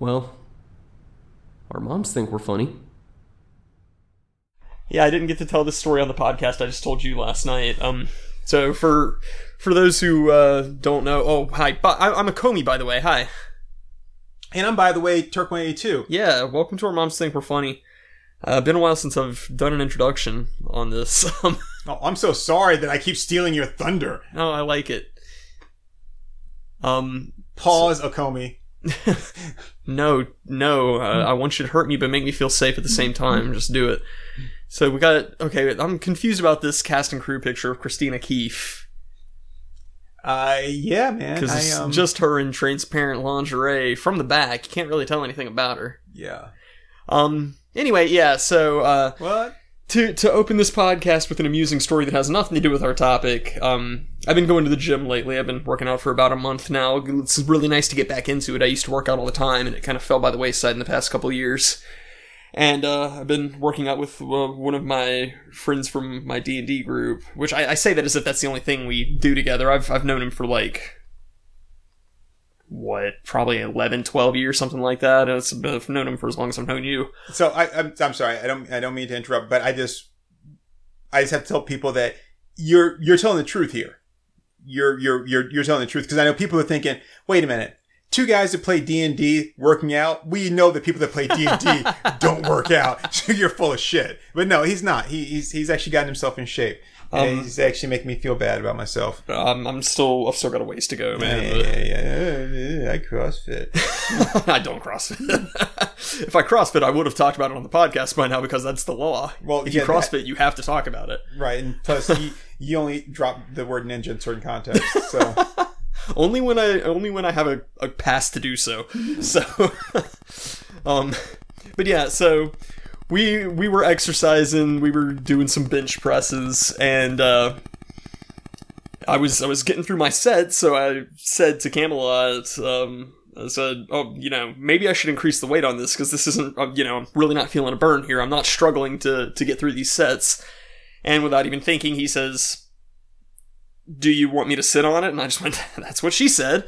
Well, our moms think we're funny. Yeah, I didn't get to tell this story on the podcast. I just told you last night. Um, so for for those who uh, don't know, oh hi, but I, I'm a Comey by the way. Hi. And I'm, by the way, Turk 182. Yeah, welcome to our moms think we're funny. Uh, been a while since I've done an introduction on this. Um, Oh, I'm so sorry that I keep stealing your thunder. oh, I like it. Um, Pause, Okomi. no, no, uh, I want you to hurt me, but make me feel safe at the same time. Just do it. So we got okay. I'm confused about this cast and crew picture of Christina Keefe Uh, yeah, man. because it's um, just her in transparent lingerie from the back. You can't really tell anything about her. yeah. Um. Anyway, yeah. So, uh, What? to to open this podcast with an amusing story that has nothing to do with our topic. Um, I've been going to the gym lately. I've been working out for about a month now. It's really nice to get back into it. I used to work out all the time, and it kind of fell by the wayside in the past couple years. And uh, I've been working out with uh, one of my friends from my D and D group, which I, I say that as if that's the only thing we do together. I've I've known him for like what, probably 11, 12 years, something like that. I've known him for as long as I've known you. So I, I'm, I'm sorry. I don't, I don't mean to interrupt, but I just, I just have to tell people that you're, you're telling the truth here. You're, you're, you're, you're telling the truth because I know people are thinking, wait a minute. Two guys that play D and D working out. We know that people that play D and D don't work out. So you're full of shit. But no, he's not. He, he's he's actually gotten himself in shape. And Um, he's actually making me feel bad about myself. Um, I'm still, I've still got a ways to go, man. yeah, yeah, yeah. I CrossFit. I don't CrossFit. if I CrossFit, I would have talked about it on the podcast by now because that's the law. Well, if you yeah, CrossFit, you have to talk about it. Right, and plus you, you only drop the word ninja in certain contexts. So Only when I, only when I have a, a pass to do so. So, um, but yeah, so we we were exercising, we were doing some bench presses, and uh, I was I was getting through my set, so I said to Camelot, um, I said, "Oh, you know, maybe I should increase the weight on this because this isn't, uh, you know, I'm really not feeling a burn here. I'm not struggling to to get through these sets." And without even thinking, he says, "Do you want me to sit on it?" And I just went, "That's what she said."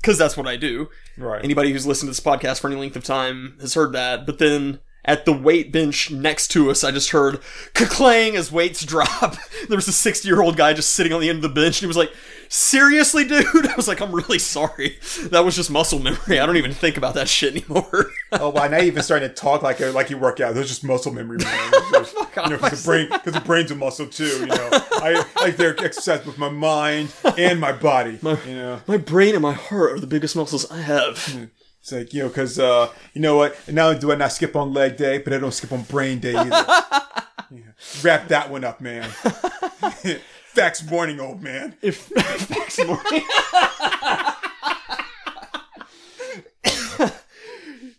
Because that's what I do. right, Anybody who's listened to this podcast for any length of time has heard that. But then at the weight bench next to us, I just heard clang as weights drop. there was a 60 year old guy just sitting on the end of the bench, and he was like, Seriously, dude? I was like, I'm really sorry. That was just muscle memory. I don't even think about that shit anymore. oh wow, now you even starting to talk like uh, like you work out. There's just muscle memory, man. Just, you know, because the brain, because the brain's a muscle too. You know, I like to exercise with my mind and my body. My, you know, my brain and my heart are the biggest muscles I have. Hmm. It's like you know, because uh, you know what? Not only do I not skip on leg day, but I don't skip on brain day either. Yeah. Wrap that one up, man. Facts morning, old man. If facts morning.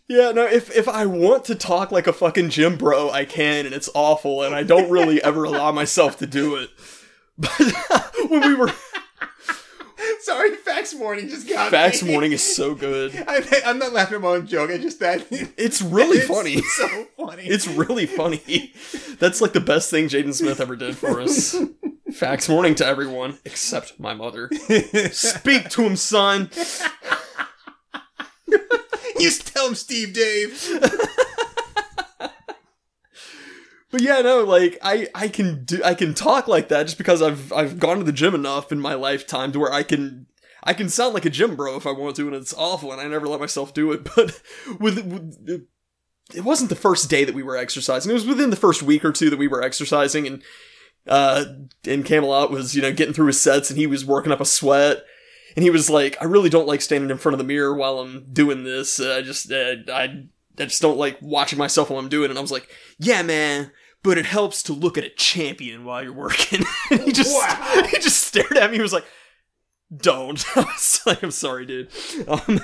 yeah, no, if if I want to talk like a fucking gym bro, I can, and it's awful, and I don't really ever allow myself to do it. But when we were Sorry, facts morning just got facts me. morning is so good. I, I'm not laughing at my own joke. I just that It's really it's funny. So funny. It's really funny. That's like the best thing Jaden Smith ever did for us. Facts morning to everyone except my mother. Speak to him, son. you tell him, Steve Dave. But yeah, no, like I I can do I can talk like that just because I've I've gone to the gym enough in my lifetime to where I can I can sound like a gym bro if I want to, and it's awful, and I never let myself do it. But with, with it wasn't the first day that we were exercising; it was within the first week or two that we were exercising, and uh, and Camelot was you know getting through his sets, and he was working up a sweat. And he was like, "I really don't like standing in front of the mirror while I'm doing this. Uh, I just, uh, I, I just don't like watching myself while I'm doing it." And I was like, "Yeah, man, but it helps to look at a champion while you're working. and he just Wow. he just stared at me. He was like, "Don't." I was like, "I'm sorry, dude." Um,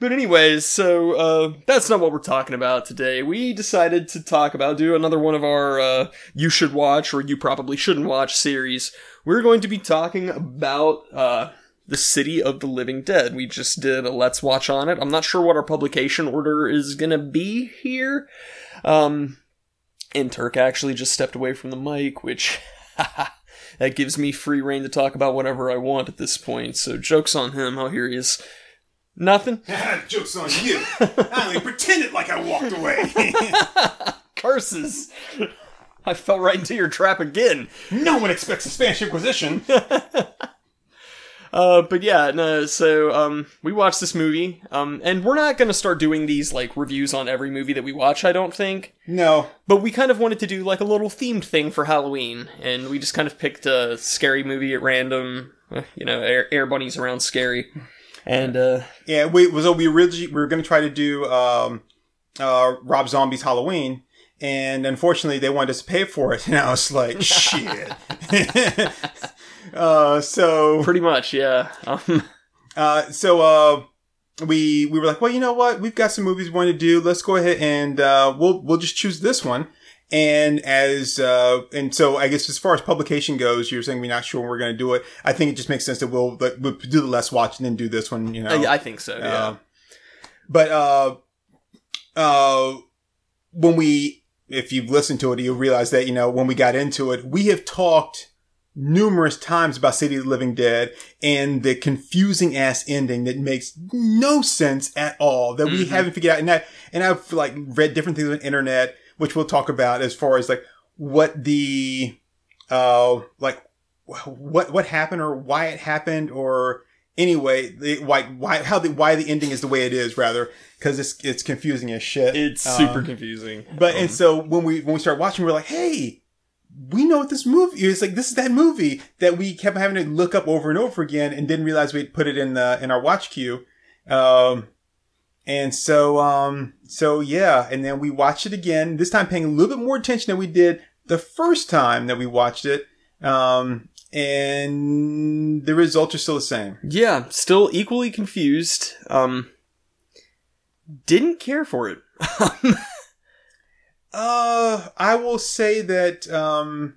but anyways, so uh, that's not what we're talking about today. We decided to talk about do another one of our uh, you should watch or you probably shouldn't watch series. We're going to be talking about uh, the City of the Living Dead. We just did a Let's Watch on it. I'm not sure what our publication order is gonna be here. Um, and Turk actually just stepped away from the mic, which that gives me free reign to talk about whatever I want at this point. So jokes on him. Oh, here he is. Nothing. Joke's on you. I only pretended like I walked away. Curses. I fell right into your trap again. no one expects the Spanish Inquisition. Uh, but yeah, no, so, um, we watched this movie, um, and we're not gonna start doing these, like, reviews on every movie that we watch, I don't think. No. But we kind of wanted to do, like, a little themed thing for Halloween, and we just kind of picked a scary movie at random, uh, you know, air, air bunnies around scary. And, uh, Yeah, we so we originally we were going to try to do um, uh, Rob Zombie's Halloween, and unfortunately they wanted us to pay for it, and I was like, shit. uh, so pretty much, yeah. Um, uh, so uh, we we were like, well, you know what? We've got some movies we want to do. Let's go ahead and uh, we'll we'll just choose this one. And as uh, and so, I guess as far as publication goes, you're saying we're not sure when we're going to do it. I think it just makes sense that we'll, like, we'll do the less watch and then do this one. You know, I, I think so, yeah. uh, but uh, uh, when we, if you've listened to it, you'll realize that you know when we got into it, we have talked numerous times about City of the Living Dead and the confusing ass ending that makes no sense at all that we Mhm. haven't figured out. And I and I've like read different things on the internet, which we'll talk about as far as like what the uh like what what happened or why it happened or anyway the, why why how the why the ending is the way it is rather because it's it's confusing as shit. It's Uh, super confusing. but Um, and so when we when we start watching, we are like, hey, we know what this movie is. Like this is that movie that we kept having to look up over and over again, and didn't realize we'd put it in the in our watch queue. Um, and so um, so yeah, and then we watched it again. This time, paying a little bit more attention than we did the first time that we watched it. Um, and the results are still the same. yeah, still equally confused. Um, didn't care for it. Uh, I will say that, um,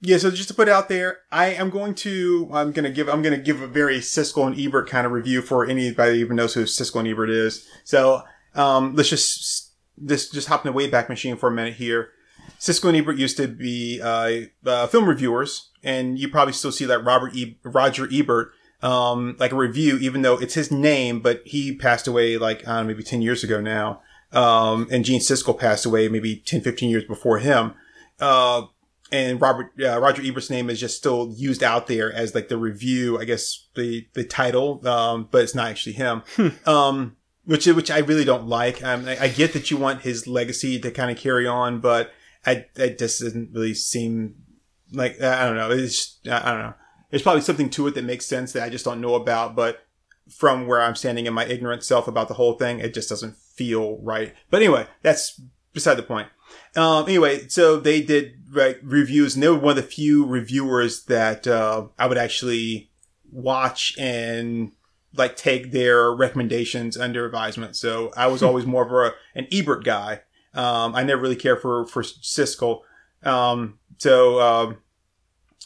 yeah, so just to put it out there, I am going to, I'm to give, I'm to give a very Siskel and Ebert kind of review for anybody even knows who Siskel and Ebert is. So, um, let's just, this, just hop in the Wayback Machine for a minute here. Siskel and Ebert used to be, uh, uh, film reviewers, and you probably still see that Robert e- Roger Ebert, um, like a review, even though it's his name, but he passed away like, I don't know, maybe 10 years ago now. Um, and Gene Siskel passed away maybe 10, 15 years before him. Uh, and Robert, uh, Roger Ebert's name is just still used out there as like the review, I guess the, the title, um, but it's not actually him. um, which, which I really don't like. Um, I, I get that you want his legacy to kind of carry on, but I, it just doesn't really seem like, I don't know. It's, I don't know. There's probably something to it that makes sense that I just don't know about, but from where I'm standing in my ignorant self about the whole thing, it just doesn't feel right. But anyway, that's beside the point. Um, anyway, so they did like reviews, and they were one of the few reviewers that uh, I would actually watch and like take their recommendations under advisement. So I was always more of a, an Ebert guy. Um, I never really cared for for Siskel. Um, so um,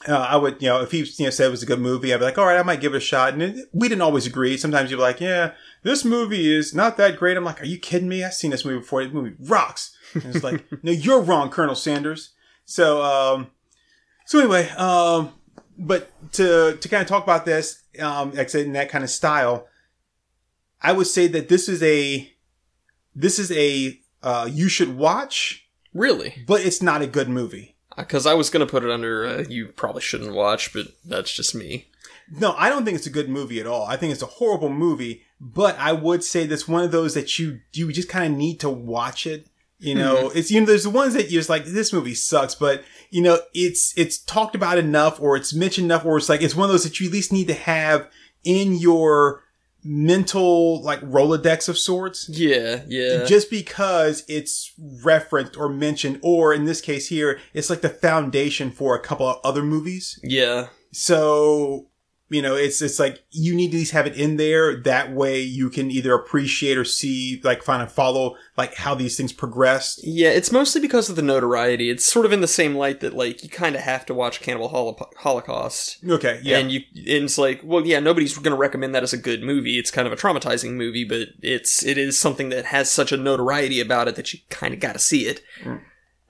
uh, I would, you know, if he you know, said it was a good movie, I'd be like, all right, I might give it a shot. And it, we didn't always agree. Sometimes you'd be like, yeah, this movie is not that great. I'm like, are you kidding me? I've seen this movie before. This movie rocks. And it's like, no, you're wrong, Colonel Sanders. So, um, so anyway, um, but to, to kind of talk about this, um, like I said, in that kind of style, I would say that this is a, this is a, uh, you should watch, Really? but it's not a good movie. Because I was gonna put it under uh, you probably shouldn't watch, but that's just me. No, I don't think it's a good movie at all. I think it's a horrible movie, but I would say that's one of those that you you just kind of need to watch it. You know, mm-hmm. it's you know there's the ones that you're just like this movie sucks, but you know it's it's talked about enough or it's mentioned enough or it's like it's one of those that you at least need to have in your mental like rolodex of sorts Yeah, yeah. just because it's referenced or mentioned or in this case here it's like the foundation for a couple of other movies yeah. so, you know, it's, it's like you need to at least have it in there. That way you can either appreciate or see, like, kind of follow, like, how these things progressed. Yeah, it's mostly because of the notoriety. It's sort of in the same light that, like, you kind of have to watch Cannibal Holo- Holocaust. Okay. Yeah. And you, and it's like, well, yeah, nobody's going to recommend that as a good movie. It's kind of a traumatizing movie, but it's, it is something that has such a notoriety about it that you kind of got to see it. Mm.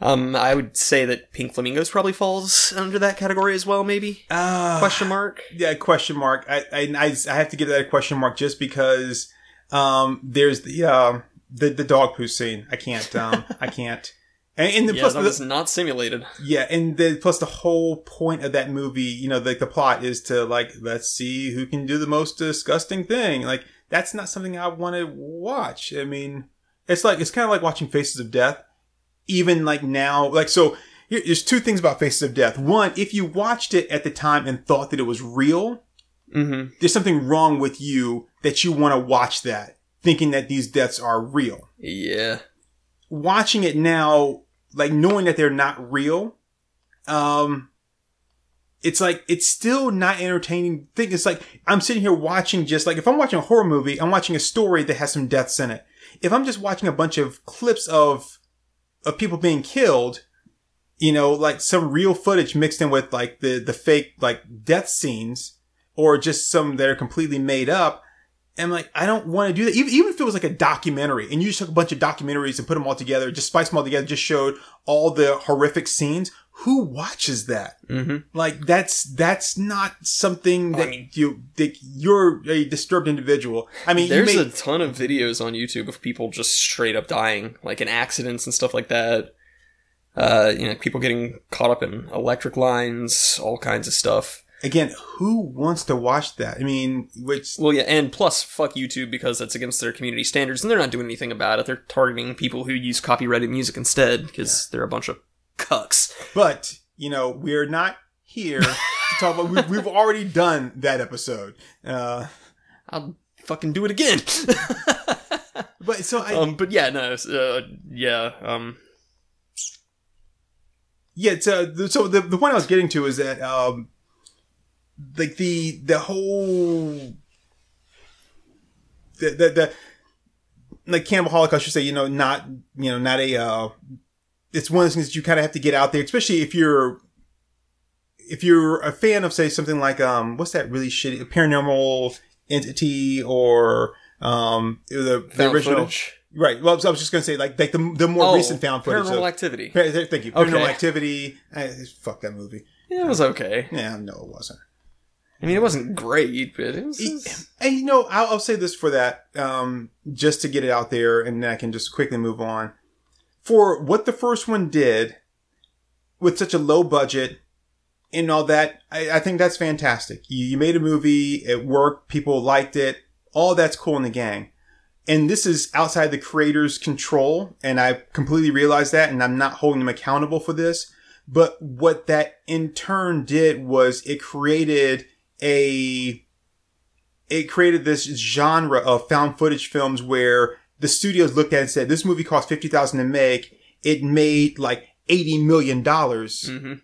Um, I would say that Pink Flamingos probably falls under that category as well, maybe? uh, Question mark? Yeah, question mark. I, I, I have to give that a question mark just because Um, there's the um the the dog poo scene. I can't. Um, I can't. And, and the, Yeah, plus that the, not simulated. yeah, and the plus the whole point of that movie, you know, like the plot is to like let's see who can do the most disgusting thing. Like that's not something I want to watch. I mean, it's like it's kind of like watching Faces of Death. Even like now, like so. Here, there's two things about Faces of Death. One, if you watched it at the time and thought that it was real, Mm-hmm. there's something wrong with you that you want to watch that, thinking that these deaths are real. Yeah. Watching it now, like knowing that they're not real, um, it's like it's still not entertaining thing. It's like I'm sitting here watching just like if I'm watching a horror movie, I'm watching a story that has some deaths in it. If I'm just watching a bunch of clips of of people being killed, you know, like some real footage mixed in with like the the fake like death scenes, or just some that are completely made up. And like, I don't want to do that. Even, even if it was like a documentary and you just took a bunch of documentaries and put them all together, just spiced them all together, just showed all the horrific scenes. Who watches that? Mm-hmm. Like that's that's not something Well, I that mean- you that you're a disturbed individual. I mean, There's you a ton of videos on YouTube of people just straight up dying, like in accidents and stuff like that. Uh, you know, people getting caught up in electric lines, all kinds of stuff. again, who wants to watch that? I mean, which Well, yeah, and plus, fuck YouTube because that's against their community standards, and they're not doing anything about it. They're targeting people who use copyrighted music instead because they're a bunch of cucks. But you know, we're not here to talk about. We, we've already done that episode. Uh, I'll fucking do it again. but so I, um, but yeah, no, uh, yeah, um, yeah. So, the- so the the point I was getting to is that um, like the the whole the the, the like cannibal holocaust should say you know not you know not a uh it's one of those things that you kind of have to get out there especially if you're if you're a fan of say something like um what's that really shitty paranormal entity or um the, the original footage. right well I was just gonna say like like the, the more Oh, recent found footage Paranormal of, Activity. Thank you. Paranormal Okay. Activity. I, fuck that movie. Yeah, it was okay. Yeah, no, it wasn't. I mean, it wasn't great, but it was. was- And you know, I'll, I'll say this for that, um, just to get it out there, and then I can just quickly move on. For what the first one did, with such a low budget and all that, I, I think that's fantastic. You, you made a movie, it worked, people liked it, all that's cool in the gang. And this is outside the creator's control, and I completely realize that, and I'm not holding them accountable for this. But what that in turn did was it created a it created this genre of found footage films where the studios looked at it and said, this movie cost 50000 to make. It made like $80 million. Mhm.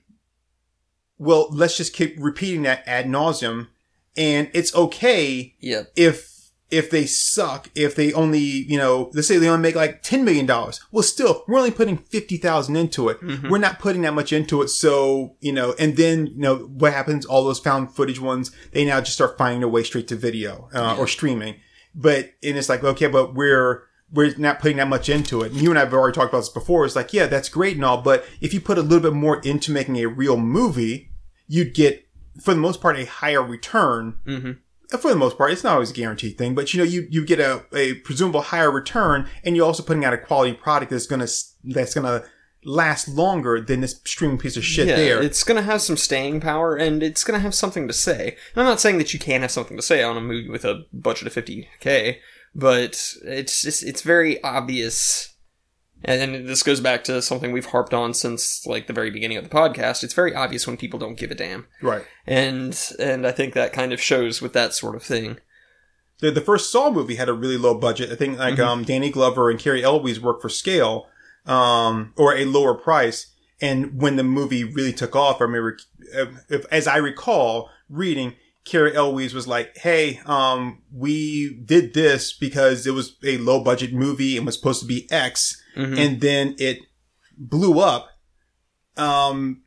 Well, let's just keep repeating that ad nauseum. And it's okay Yeah. if, if they suck, if they only, you know, let's say they only make like $10 million. Well, still, we're only putting 50000 into it. Mhm. We're not putting that much into it. So, you know, and then, you know, what happens? All those found footage ones, they now just start finding their way straight to video, uh, or streaming. But, and it's like, okay, but we're, we're not putting that much into it. And you and I have already talked about this before. It's like, yeah, that's great and all, but if you put a little bit more into making a real movie, you'd get, for the most part, a higher return Mhm. for the most part, it's not always a guaranteed thing, but you know, you, you get a, a presumable higher return and you're also putting out a quality product that's gonna, that's gonna last longer than this streaming piece of shit yeah, there. it's gonna have some staying power, and it's gonna have something to say. And I'm not saying that you can't have something to say on a movie with a budget of 50k, but it's just it's very obvious. And this goes back to something we've harped on since like the very beginning of the podcast. It's very obvious when people don't give a damn, Right. and and I think that kind of shows with that sort of thing. The, the first Saw movie had a really low budget. I think like, um, Danny Glover and Cary Elwes worked for scale, um, or a lower price. And when the movie really took off, I remember, uh, if, as I recall reading, Cary Elwes was like, Hey, um, we did this because it was a low budget movie and was supposed to be X. Mhm. and then it blew up. Um,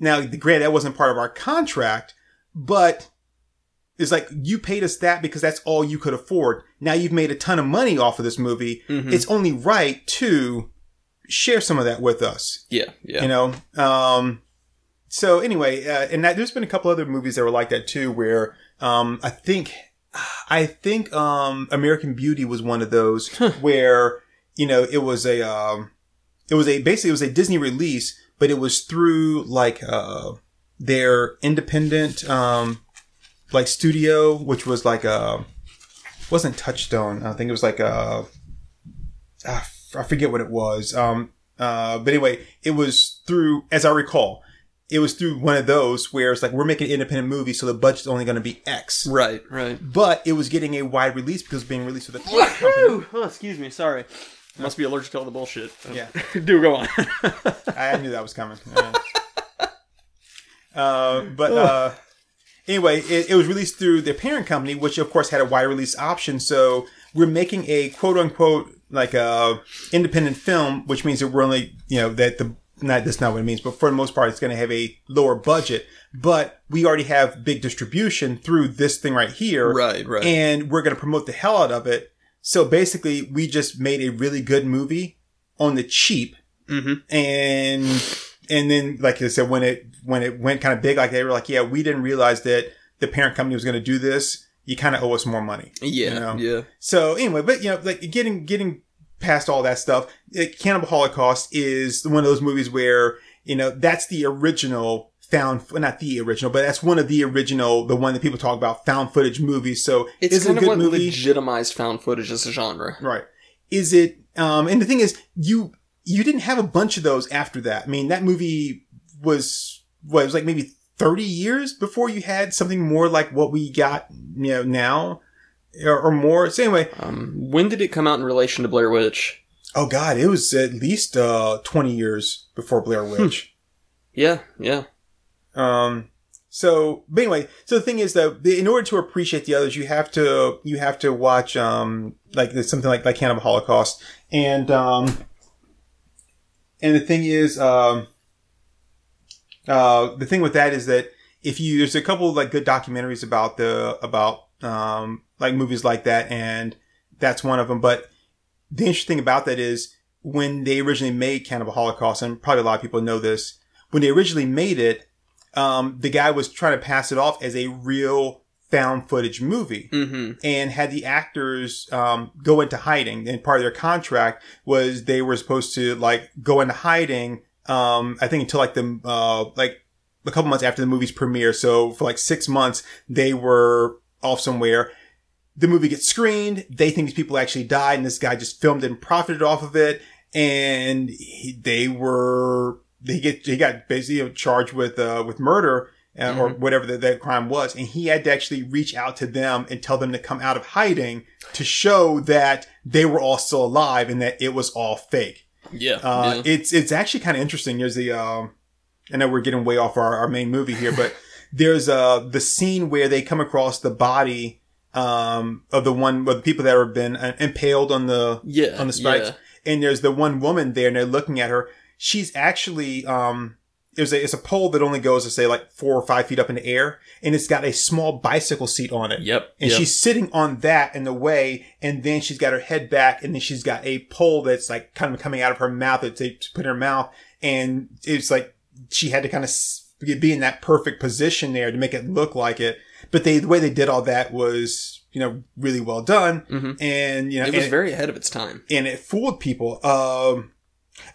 now, the granted, that wasn't part of our contract, but it's like you paid us that because that's all you could afford. Now you've made a ton of money off of this movie. Mhm. It's only right to share some of that with us. yeah, yeah. You know, um, so anyway, uh, and that, there's been a couple other movies that were like that too, where um, I think I think um American Beauty was one of those where you know it was a um it was a basically it was a Disney release, but it was through like uh their independent um like studio, which was like a wasn't Touchstone. I think it was like a ah, I forget what it was. Um uh but anyway, it was through as I recall. It was through one of those where it's like we're making an independent movie, so the budget's only going to be X Right, right. but it was getting a wide release because it was being released with a company. Oh, excuse me. Sorry. Must be allergic to all the bullshit. Yeah. Do go on. I knew that was coming. Yeah. Uh, but uh, anyway, it, it was released through their parent company, which of course had a wide release option. So we're making a quote unquote like a independent film, which means that we're only you know that the not that's not what it means, but for the most part, it's going to have a lower budget. But we already have big distribution through this thing right here, Right, right. And we're going to promote the hell out of it. So basically, we just made a really good movie on the cheap, mm-hmm. and and then like I said, when it when it went kind of big, like they were like, yeah, we didn't realize that the parent company was going to do this. You kind of owe us more money. Yeah, you know? yeah. So anyway, but you know, like getting getting past all that stuff, it, Cannibal Holocaust is one of those movies where you know that's the original found, well, not the original, but that's one of the original, the one that people talk about, found footage movies. So It's is it kind a of good what movie? legitimized found footage as a genre. Right. Is it, um, and the thing is, you, you didn't have a bunch of those after that. I mean, that movie was, what, it was like maybe 30 years before you had something more like what we got, you know, now or, or more. So anyway, Um, when did it come out in relation to Blair Witch? oh God, it was at least, uh, 20 years before Blair Witch. Yeah, yeah. Um, so, but anyway, so the thing is that the- in order to appreciate the others, you have to, you have to watch, um, like something like, like Cannibal Holocaust. And, um, and the thing is, um, uh, the thing with that is that if you, there's a couple of like good documentaries about the, about, um, like movies like that. And that's one of them. But the interesting thing about that is when they originally made Cannibal Holocaust, and probably a lot of people know this, when they originally made it, um, the guy was trying to pass it off as a real found footage movie Mm-hmm. and had the actors um, go into hiding. And part of their contract was they were supposed to like go into hiding. Um, I think until like the uh, like a couple months after the movie's premiere. So for like six months, they were off somewhere. The movie gets screened. They think these people actually died, and this guy just filmed it and profited off of it. And he, they were they get he got basically charged with uh, with murder uh, or whatever that, that crime was, and he had to actually reach out to them and tell them to come out of hiding to show that they were all still alive and that it was all fake. Yeah. Uh, yeah. It's it's actually kind of interesting. There's the um, I know we're getting way off our, our main movie here, but there's uh the scene where they come across the body um of the one of the people that have been uh, impaled on the Yeah, on the spikes, yeah. and there's the one woman there, and they're looking at her. She's actually um. It's a, it's a pole that only goes to say like four or five feet up in the air, and it's got a small bicycle seat on it. Yep. And yep. she's sitting on that in the way, and then she's got her head back, and then she's got a pole that's like kind of coming out of her mouth that they put in her mouth, and it's like she had to kind of be in that perfect position there to make it look like it. But they the way they did all that was you know really well done, Mhm. and you know it was very ahead of its time. and it fooled people. Um,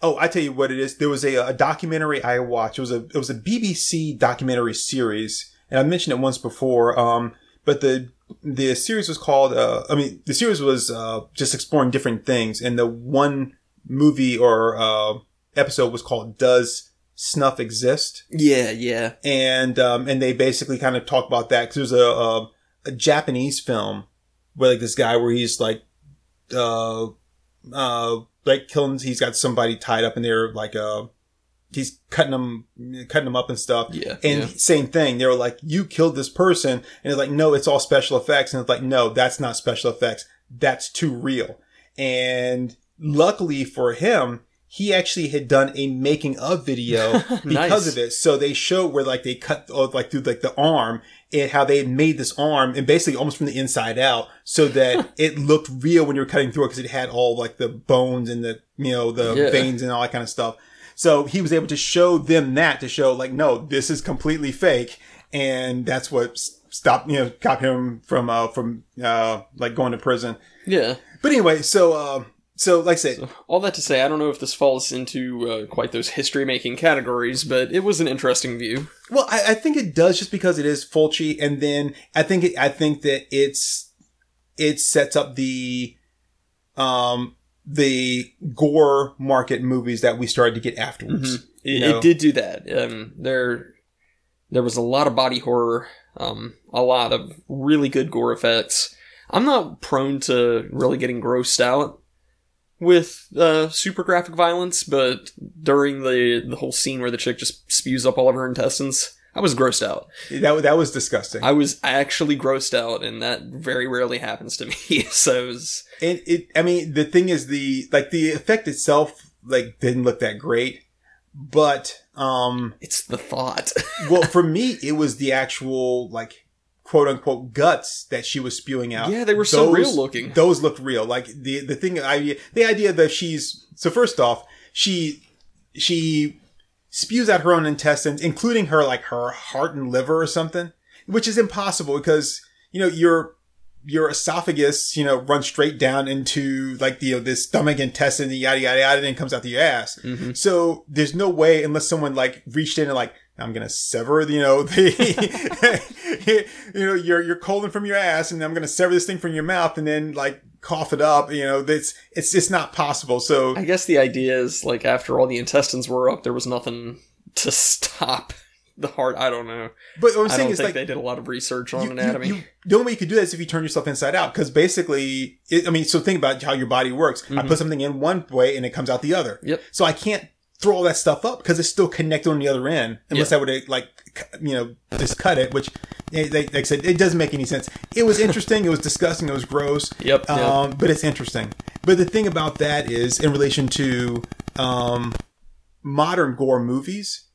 oh, I tell you what it is. There was a, a documentary I watched. It was a it was a BBC documentary series, and I mentioned it once before. Um, but the the series was called. Uh, I mean, the series was uh, just exploring different things, and the one movie or uh, episode was called "Does Snuff Exist?" Yeah, yeah. and um, and they basically kind of talk about that because there's a, a a Japanese film where like this guy where he's like uh uh like killing he's got somebody tied up in there like uh he's cutting them cutting them up and stuff Yeah, and yeah. same thing they were like you killed this person and it's like no it's all special effects and it's like no that's not special effects that's too real and luckily for him he actually had done a making of video because Nice. of it. So they show where like they cut uh, like through like the arm and how they had made this arm and basically almost from the inside out so that it looked real when you were cutting through it because it had all like the bones and the you know the Yeah. veins and all that kind of stuff. So he was able to show them that to show like no, this is completely fake, and that's what stopped, you know stop him from uh from uh like going to prison. Yeah. But anyway, so uh, so like I said, All that to say, I don't know if this falls into uh, quite those history making categories, but it was an interesting view. Well, I, I think it does just because it is Fulci, and then I think it, I think that it's it sets up the um the gore market movies that we started to get afterwards. It, You know? it did do that. Um, there, there was a lot of body horror, um, a lot of really good gore effects. I'm not prone to really getting grossed out with uh, super graphic violence, but during the the whole scene where the chick just spews up all of her intestines, I was grossed out. That that was disgusting. I was actually grossed out, and that very rarely happens to me. so it was, and it, I mean, the thing is the like the effect itself like didn't look that great, but um, it's the thought. well, for me, it was the actual like quote unquote guts that she was spewing out. Yeah, they were so real looking. Those looked real. Like the the thing idea the idea that she's so first off, she she spews out her own intestines, including her like her heart and liver or something, which is impossible because you know your your esophagus, you know, runs straight down into like the you know, this stomach intestine, yada yada yada, and then comes out the your ass. Mhm. So there's no way unless someone like reached in and like I'm gonna sever, you know, the you know your your colon from your ass, and I'm gonna sever this thing from your mouth, and then like cough it up. You know, that's it's it's not possible. So I guess the idea is like after all the intestines were up, there was nothing to stop the heart. I don't know. but what I'm I saying don't is like they did a lot of research on you- anatomy. you- you- the only way you could do that is if you turn yourself inside out. Because basically, it, I mean, so think about how your body works. I Mhm. put something in one way and it comes out the other. Yep. So I can't throw all that stuff up because it's still connected on the other end. Unless Yeah. I would like, you know, just cut it. Which, they, like, like I said, it doesn't make any sense. It was interesting. it was disgusting. It was gross. Yep, yep. Um, but it's interesting. But the thing about that is, in relation to um, modern gore movies,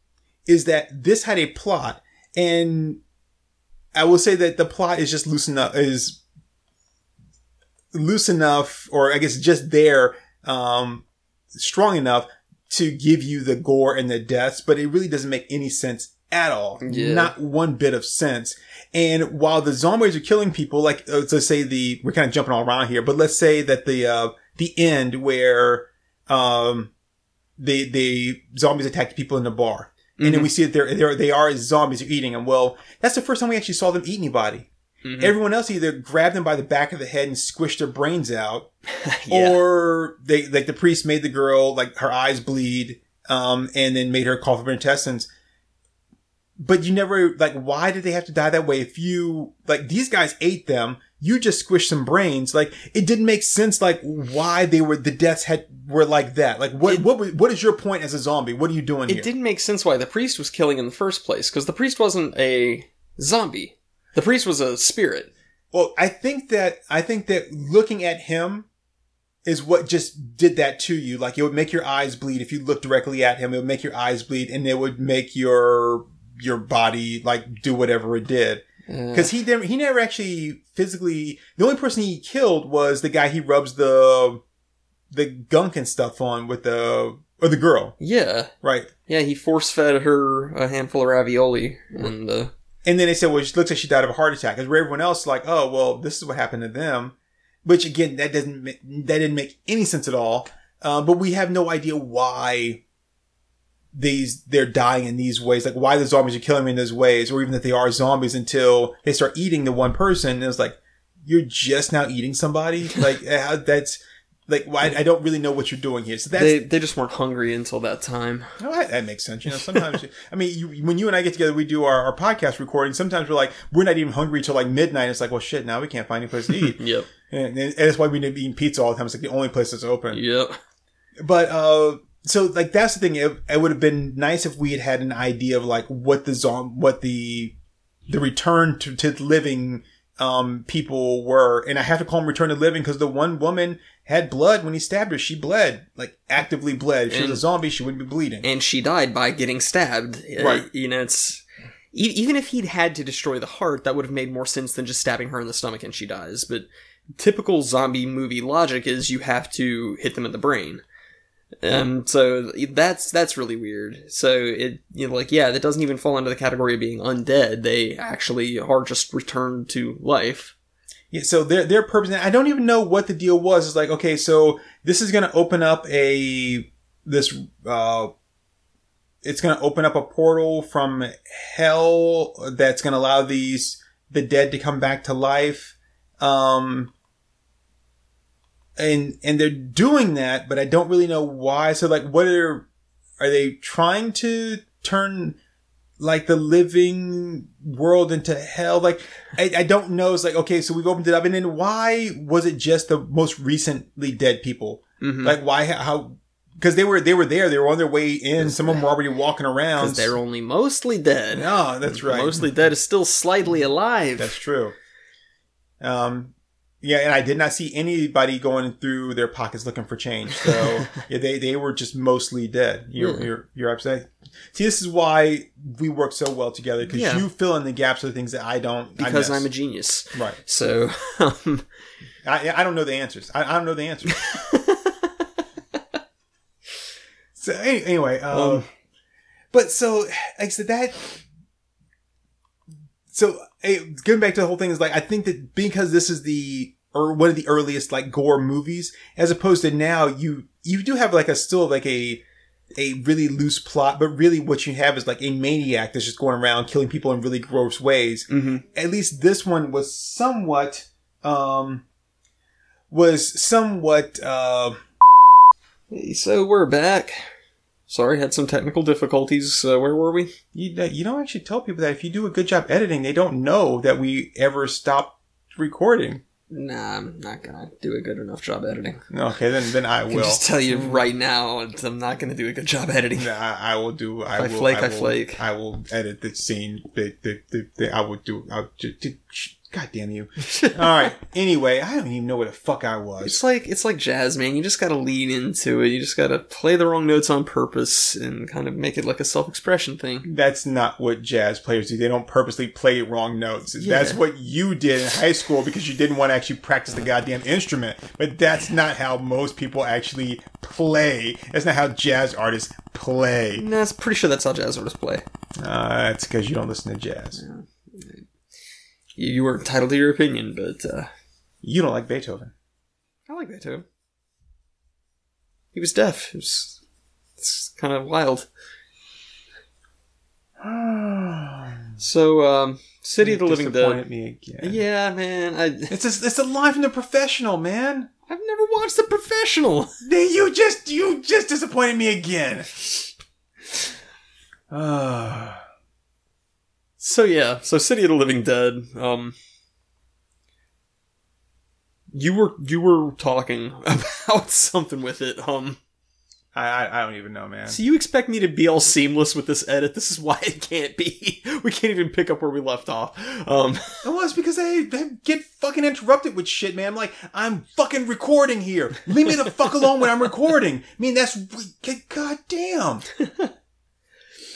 is that this had a plot, and I will say that the plot is just loose enough is loose enough, or I guess just there, um, strong enough to give you the gore and the deaths, but it really doesn't make any sense at all. Yeah. Not one bit of sense. And while the zombies are killing people, like uh, let's say the we're kind of jumping all around here, but let's say that the uh, the end where um the the zombies attack people in the bar, and then we see that they're, they're they are zombies are eating them. Well, that's the first time we actually saw them eat anybody. Mhm. Everyone else either grabbed them by the back of the head and squished their brains out, yeah. or they like the priest made the girl like her eyes bleed, um, and then made her cough up her intestines. But you never like why did they have to die that way? If you like these guys ate them, you just squished some brains. Like it didn't make sense. Like why they were the deaths had were like that. Like what It- what what is your point as a zombie? What are you doing it here? didn't make sense why the priest was killing in the first place because the priest wasn't a zombie. The priest was a spirit. Well, I think that I think that looking at him is what just did that to you. Like it would make your eyes bleed if you look directly at him. It would make your eyes bleed, and it would make your your body like do whatever it did. Because he never he never actually physically. The only person he killed was the guy he rubs the the gunk and stuff on with the or the girl, yeah, right? yeah, he force fed her a handful of ravioli, and uh, And then they said, well, it looks like she died of a heart attack. Because where everyone else, is like, oh, well, this is what happened to them. Which again, that doesn't that didn't make any sense at all. Uh, but we have no idea why these they're dying in these ways, like why the zombies are killing me in those ways, or even that they are zombies until they start eating the one person. And it's like you're just now eating somebody. Like uh, that's like why I don't really know what you're doing here. So that's they they just weren't hungry until that time. Oh, that, that makes sense. You know, sometimes, I mean, you, when you and I get together, we do our, our podcast recording. Sometimes we're like, we're not even hungry till like midnight. It's like, well, shit, now we can't find any place to eat. Yep, and, and that's why we end up eating pizza all the time. It's like the only place that's open. yep. But, uh, so like that's the thing. It, it would have been nice if we had had an idea of like what the zom, what the, the return to, to living, um, people were. And I have to call him return to living because the one woman had blood when he stabbed her. She bled, like actively bled. If she was a zombie, she wouldn't be bleeding. And she died by getting stabbed. Uh, Right. you know, it's e- even if he'd had to destroy the heart, that would have made more sense than just stabbing her in the stomach and she dies. But typical zombie movie logic is you have to hit them in the brain. Um, so that's that's really weird. So it you know like yeah, that doesn't even fall into the category of being undead. They actually are just returned to life. Yeah, so their their purpose. I don't even know what the deal was. It's like okay, so this is going to open up a this. uh It's going to open up a portal from hell that's going to allow these the dead to come back to life. Um, and and they're doing that, but I don't really know why. So like, what are are they trying to turn like the living world into hell? Like, I, I don't know. It's like okay, so we've opened it up, and then why was it just the most recently dead people? Mhm. Like, why? How? Because they were they were there. They were on their way in. Some of them were already walking around. Because they're only mostly dead. no, that's right. Mostly dead is still slightly alive. That's true. Um, yeah, and I did not see anybody going through their pockets looking for change. So yeah, they, they were just mostly dead. You're Yeah. you're you're upset. See, this is why we work so well together because Yeah. you fill in the gaps of the things that I don't. because I I'm a genius. right. So, um, I I don't know the answers. I, I don't know the answers. so anyway, um, Um, but so like I said that. So eh, going back to the whole thing is like I think that because this is the or one of the earliest like gore movies, as opposed to now you you do have like a still like a a really loose plot, but really what you have is like a maniac that's just going around killing people in really gross ways mhm. at least this one was somewhat um was somewhat uh Hey, so we're back. Sorry, had some technical difficulties. Uh, where were we? you, you don't actually tell people that if you do a good job editing they don't know that we ever stopped recording Nah, I'm not gonna do a good enough job editing. okay then then i I will just tell you right now, I'm not gonna do a good job editing. I, I will do i I will flake, I will, flake. i will edit the scene the, the, the, the, i will do i'll just god damn you all right anyway i don't even know where the fuck i was It's like it's like jazz, man. You just gotta lean into it. You just gotta play the wrong notes on purpose and kind of make it like a self-expression thing. That's not what jazz players do. They don't purposely play wrong notes. Yeah. That's what you did in high school because you didn't want to actually practice the goddamn instrument. But that's not how most people actually play. That's not how jazz artists play. Nah, I'm pretty sure that's how jazz artists play. Uh, that's because you don't listen to jazz. You, you were entitled to your opinion, but uh, You don't like Beethoven. I like Beethoven. He was deaf. It was it's kind of wild. So, um, City of the Living Dead. me again. Yeah, man. I It's a, it's a line from the professional, man. I've never watched The Professional. You just you just disappointed me again. Ah. So yeah, so City of the Living Dead. Um, you were you were talking about something with it. Um, I, I I don't even know, man. so you expect me to be all seamless with this edit? This is why it can't be. We can't even pick up where we left off. Um, It was because I, get fucking interrupted with shit, man. I'm like, I'm fucking recording here. Leave me the fuck alone when I'm recording. I mean, that's god damn.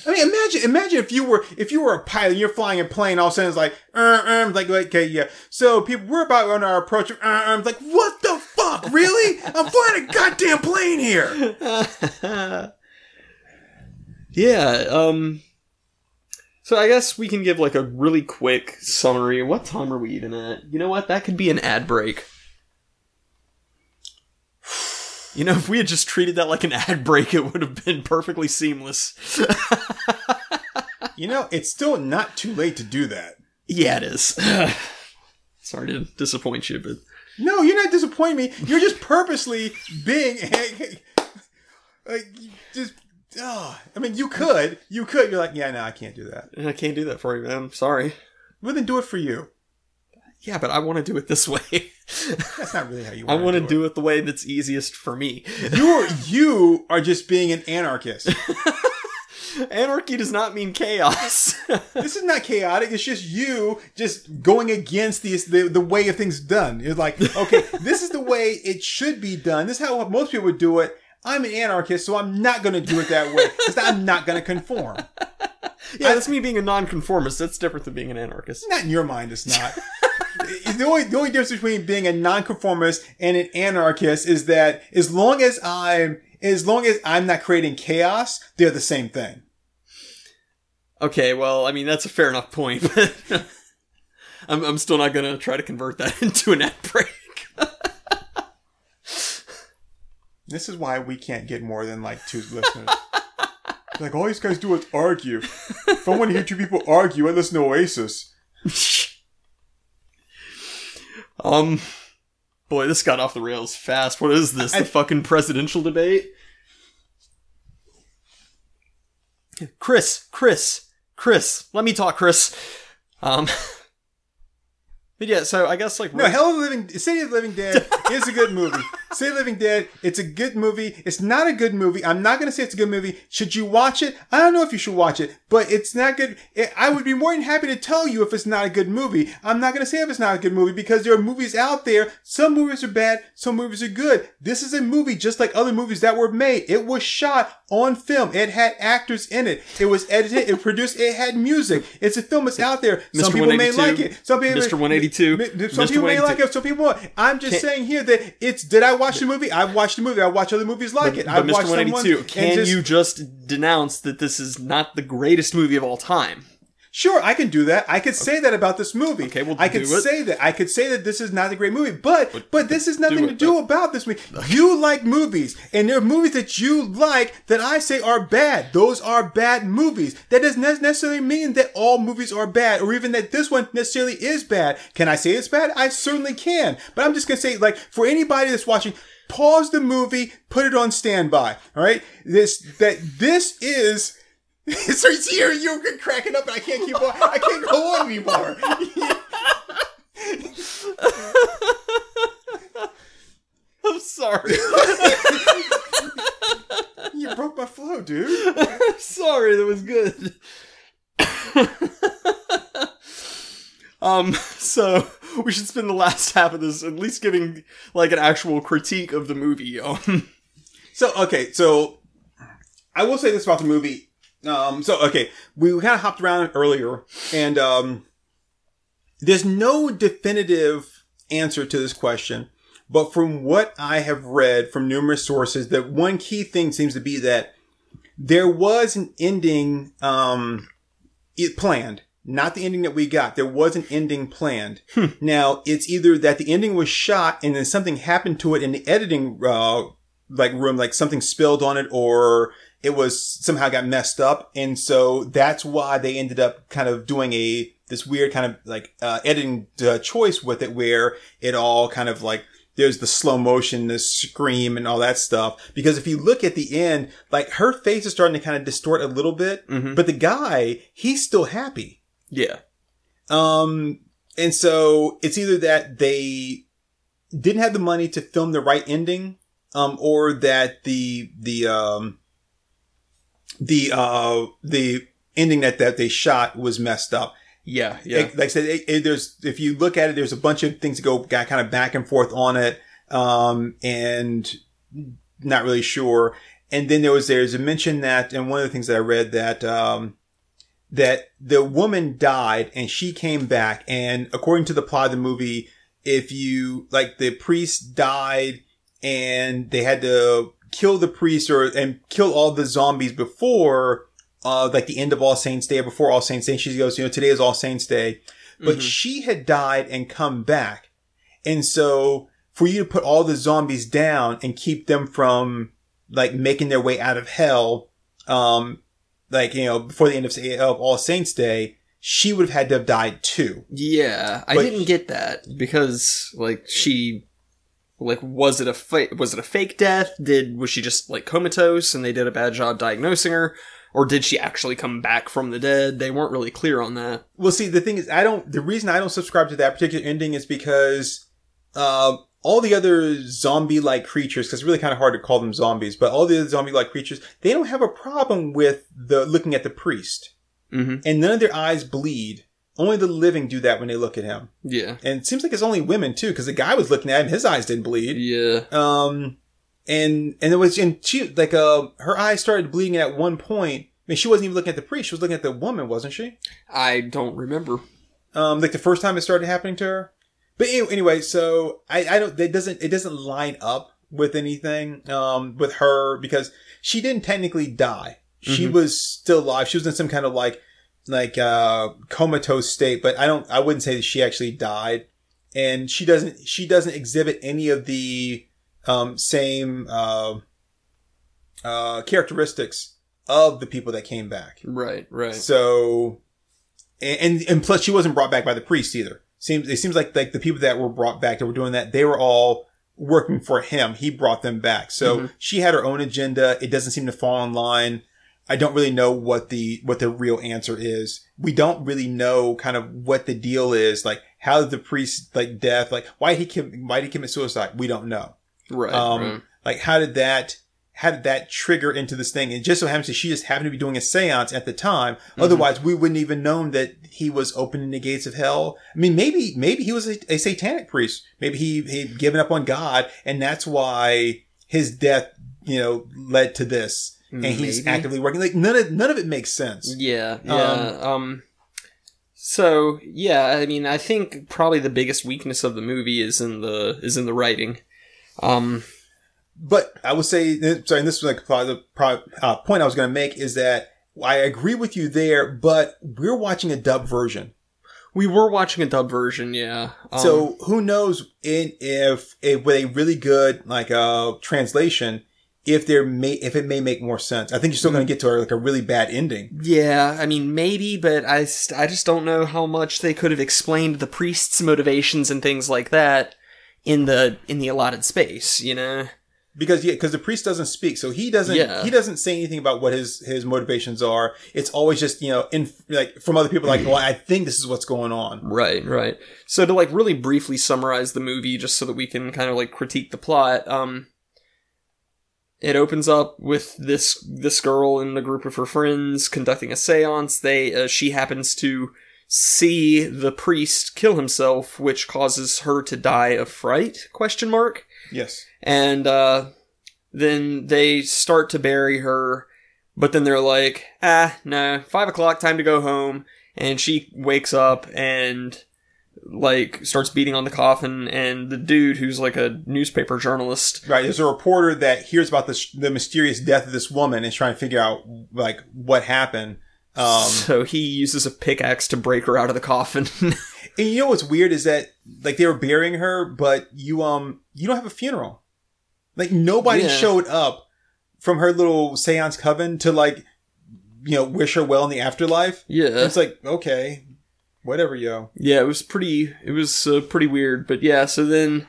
I mean, imagine, imagine if you were, if you were a pilot, and you're flying a plane, all of a sudden it's like, uh, um, like, like, okay, yeah. So people, we're about on our approach. Uh, um, like, what the fuck, really? I'm flying a goddamn plane here. yeah. Um. So I guess we can give like a really quick summary. What time are we even at? You know what? That could be an ad break. You know, if we had just treated that like an ad break, it would have been perfectly seamless. You know, it's still not too late to do that. yeah, it is. Sorry to disappoint you, but No, you're not disappointing me. You're just purposely being like just. Oh, I mean, you could, you could. You're like, yeah, no, I can't do that. I can't do that for you, man. I'm sorry. Well, then do it for you. Yeah, but I want to do it this way. That's not really how you. I want want to do, do it the way that's easiest for me. You're you are just being an anarchist. Anarchy does not mean chaos. this is not chaotic. It's just you just going against the, the the way of things done. It's like, okay, this is the way it should be done. This is how most people would do it. I'm an anarchist, so I'm not going to do it that way because I'm not going to conform. yeah, that's me being a nonconformist. That's different than being an anarchist. Not in your mind, it's not. the only the only difference between being a nonconformist and an anarchist is that as long as I'm as long as I'm not creating chaos, they're the same thing. Okay, well, I mean that's a fair enough point, but I'm I'm still not gonna try to convert that into an ad break. This is why we can't get more than like two listeners. like all these guys do is argue. if I want to hear two people argue, I listen to Oasis. um, boy, this got off the rails fast. What is this? The fucking presidential debate? Chris, Chris, Chris, let me talk, Chris. Um, but yeah, so I guess like No, Hell of the Living City of the Living Dead is a good movie. City of the Living Dead, it's a good movie. It's not a good movie. I'm not gonna say it's a good movie. Should you watch it? I don't know if you should watch it, but it's not good. It- I would be more than happy to tell you if it's not a good movie. I'm not gonna say if it's not a good movie because there are movies out there. Some movies are bad, some movies are good. This is a movie just like other movies that were made. It was shot on film. It had actors in it. It was edited. It produced. It had music. It's a film. It's out there. Some people may like it. Some people, Mr. 182, Some Mr. people may like it. Some people. won't. I'm just saying here that it's. Did I watch the movie? I've watched the movie. I watch other movies like it. But I've Mr. watched 182, someone can and just- you just denounce that this is not the greatest movie of all time? Sure, I can do that. I could say that about this movie. Okay, well, I could it. say that. I could say that this is not a great movie, but but, this is nothing do to do about this movie. You like movies, and there are movies that you like that I say are bad. Those are bad movies. That doesn't necessarily mean that all movies are bad, or even that this one necessarily is bad. Can I say it's bad? I certainly can. But I'm just gonna say, like, for anybody that's watching. Pause the movie, put it on standby. All right, this that this is so it's here, you're cracking up, and I can't keep on. I can't go on anymore. I'm sorry. you broke my flow, dude. sorry, that was good. um, so we should spend the last half of this at least giving like an actual critique of the movie. Um, So okay, so I will say this about the movie. Um, so okay, we kind of hopped around earlier, and um, there's no definitive answer to this question. But from what I have read from numerous sources, that one key thing seems to be that there was an ending um, it planned. Not the ending that we got. There was an ending planned. Now it's either that the ending was shot and then something happened to it in the editing uh, like room, like something spilled on it, or it was somehow got messed up, and so that's why they ended up kind of doing a this weird kind of like uh, editing uh, choice with it, where it all kind of like there's the slow motion, the scream, and all that stuff. Because if you look at the end, like her face is starting to kind of distort a little bit, but the guy he's still happy. yeah, Um, and so it's either that they didn't have the money to film the right ending, um, or that the, the, um, the, uh, the ending that, that they shot was messed up. yeah, yeah. It- like I said, it, it- there's, if you look at it, there's a bunch of things that go got kind of back and forth on it. Um, and not really sure. And then there was, there's a mention that, and one of the things that I read that, um, that the woman died and she came back. And according to the plot of the movie, if you, like the priest died and they had to kill the priest or, and kill all the zombies before, uh, like the end of All Saints Day or before All Saints Day. She goes, you know, today is All Saints Day, but she had died and come back. And so for you to put all the zombies down and keep them from like making their way out of hell, um, like, you know, before the end of, of All Saints Day, she would have had to have died too. Yeah, I didn't get that because like she like was it a fa- was it a fake death? Did was she just like comatose and they did a bad job diagnosing her or did she actually come back from the dead? They weren't really clear on that. Well, see, the thing is, I don't, the reason I don't subscribe to that particular ending is because, uh, all the other zombie-like creatures, because it's really kind of hard to call them zombies, but all the other zombie-like creatures, they don't have a problem with the looking at the priest. Mhm. And none of their eyes bleed. Only the living do that when they look at him. Yeah. And it seems like it's only women too, because the guy was looking at him, his eyes didn't bleed. Yeah. Um, and and it was and she like uh her eyes started bleeding at one point. I mean, she wasn't even looking at the priest; she was looking at the woman, wasn't she? I don't remember. Um, like the first time it started happening to her. But anyway, so I I don't it doesn't it doesn't line up with anything um, with her because she didn't technically die. She Mhm. was still alive. She was in some kind of like like uh, comatose state, but I don't. I wouldn't say that she actually died. And she doesn't. She doesn't exhibit any of the um, same uh, uh, characteristics of the people that came back. Right, right. So, and and plus she wasn't brought back by the priest either. Seems it seems like like the people that were brought back that were doing that they were all working for him. He brought them back. So Mhm. she had her own agenda. It doesn't seem to fall in line. I don't really know what the what the real answer is. We don't really know kind of what the deal is. Like how did the priest like death? Like why he com- why did he commit suicide? We don't know. Right, Um, right. like how did that how did that trigger into this thing? And just so happens that she just happened to be doing a seance at the time. Mm-hmm. Otherwise, we wouldn't even known that he was opening the gates of hell. I mean, maybe maybe he was a, a satanic priest. Maybe he he given up on God, and that's why his death, you know, led to this. And he's actively working. Like none of none of it makes sense. Yeah, yeah. Um, so yeah, I mean, I think probably the biggest weakness of the movie is in the is in the writing. Um, But I would say, sorry, and this was like probably the uh, point I was going to make is that I agree with you there, but we're watching a dub version. we were watching a dub version, yeah. Um, so who knows in if, if with a really good like uh translation if there may if it may make more sense. I think you're still going to get to a, like a really bad ending. yeah, I mean, maybe, but I st- I just don't know how much they could have explained the priest's motivations and things like that in the in the allotted space. You know. Because yeah, because the priest doesn't speak, so he doesn't Yeah. he doesn't say anything about what his his motivations are. It's always just you know in like from other people like, well, I think this is what's going on. Right, right. So to like really briefly summarize the movie, just so that we can kind of like critique the plot, um, it opens up with this this girl and a group of her friends conducting a séance. They uh, she happens to see the priest kill himself, which causes her to die of fright? Question mark. Yes. And uh, then they start to bury her, but then they're like, ah, no, five o'clock, time to go home. And she wakes up and like starts beating on the coffin, and the dude who's like a newspaper journalist. Right. There's a reporter that hears about this, the mysterious death of this woman and is trying to figure out like what happened. Um, so he uses a pickaxe to break her out of the coffin. and you know what's weird is that like they were burying her, but you um you don't have a funeral. Like nobody Yeah. showed up from her little seance coven to like you know wish her well in the afterlife. yeah, It's like okay, whatever, yo. yeah, it was pretty. It was uh, pretty weird, but yeah. So then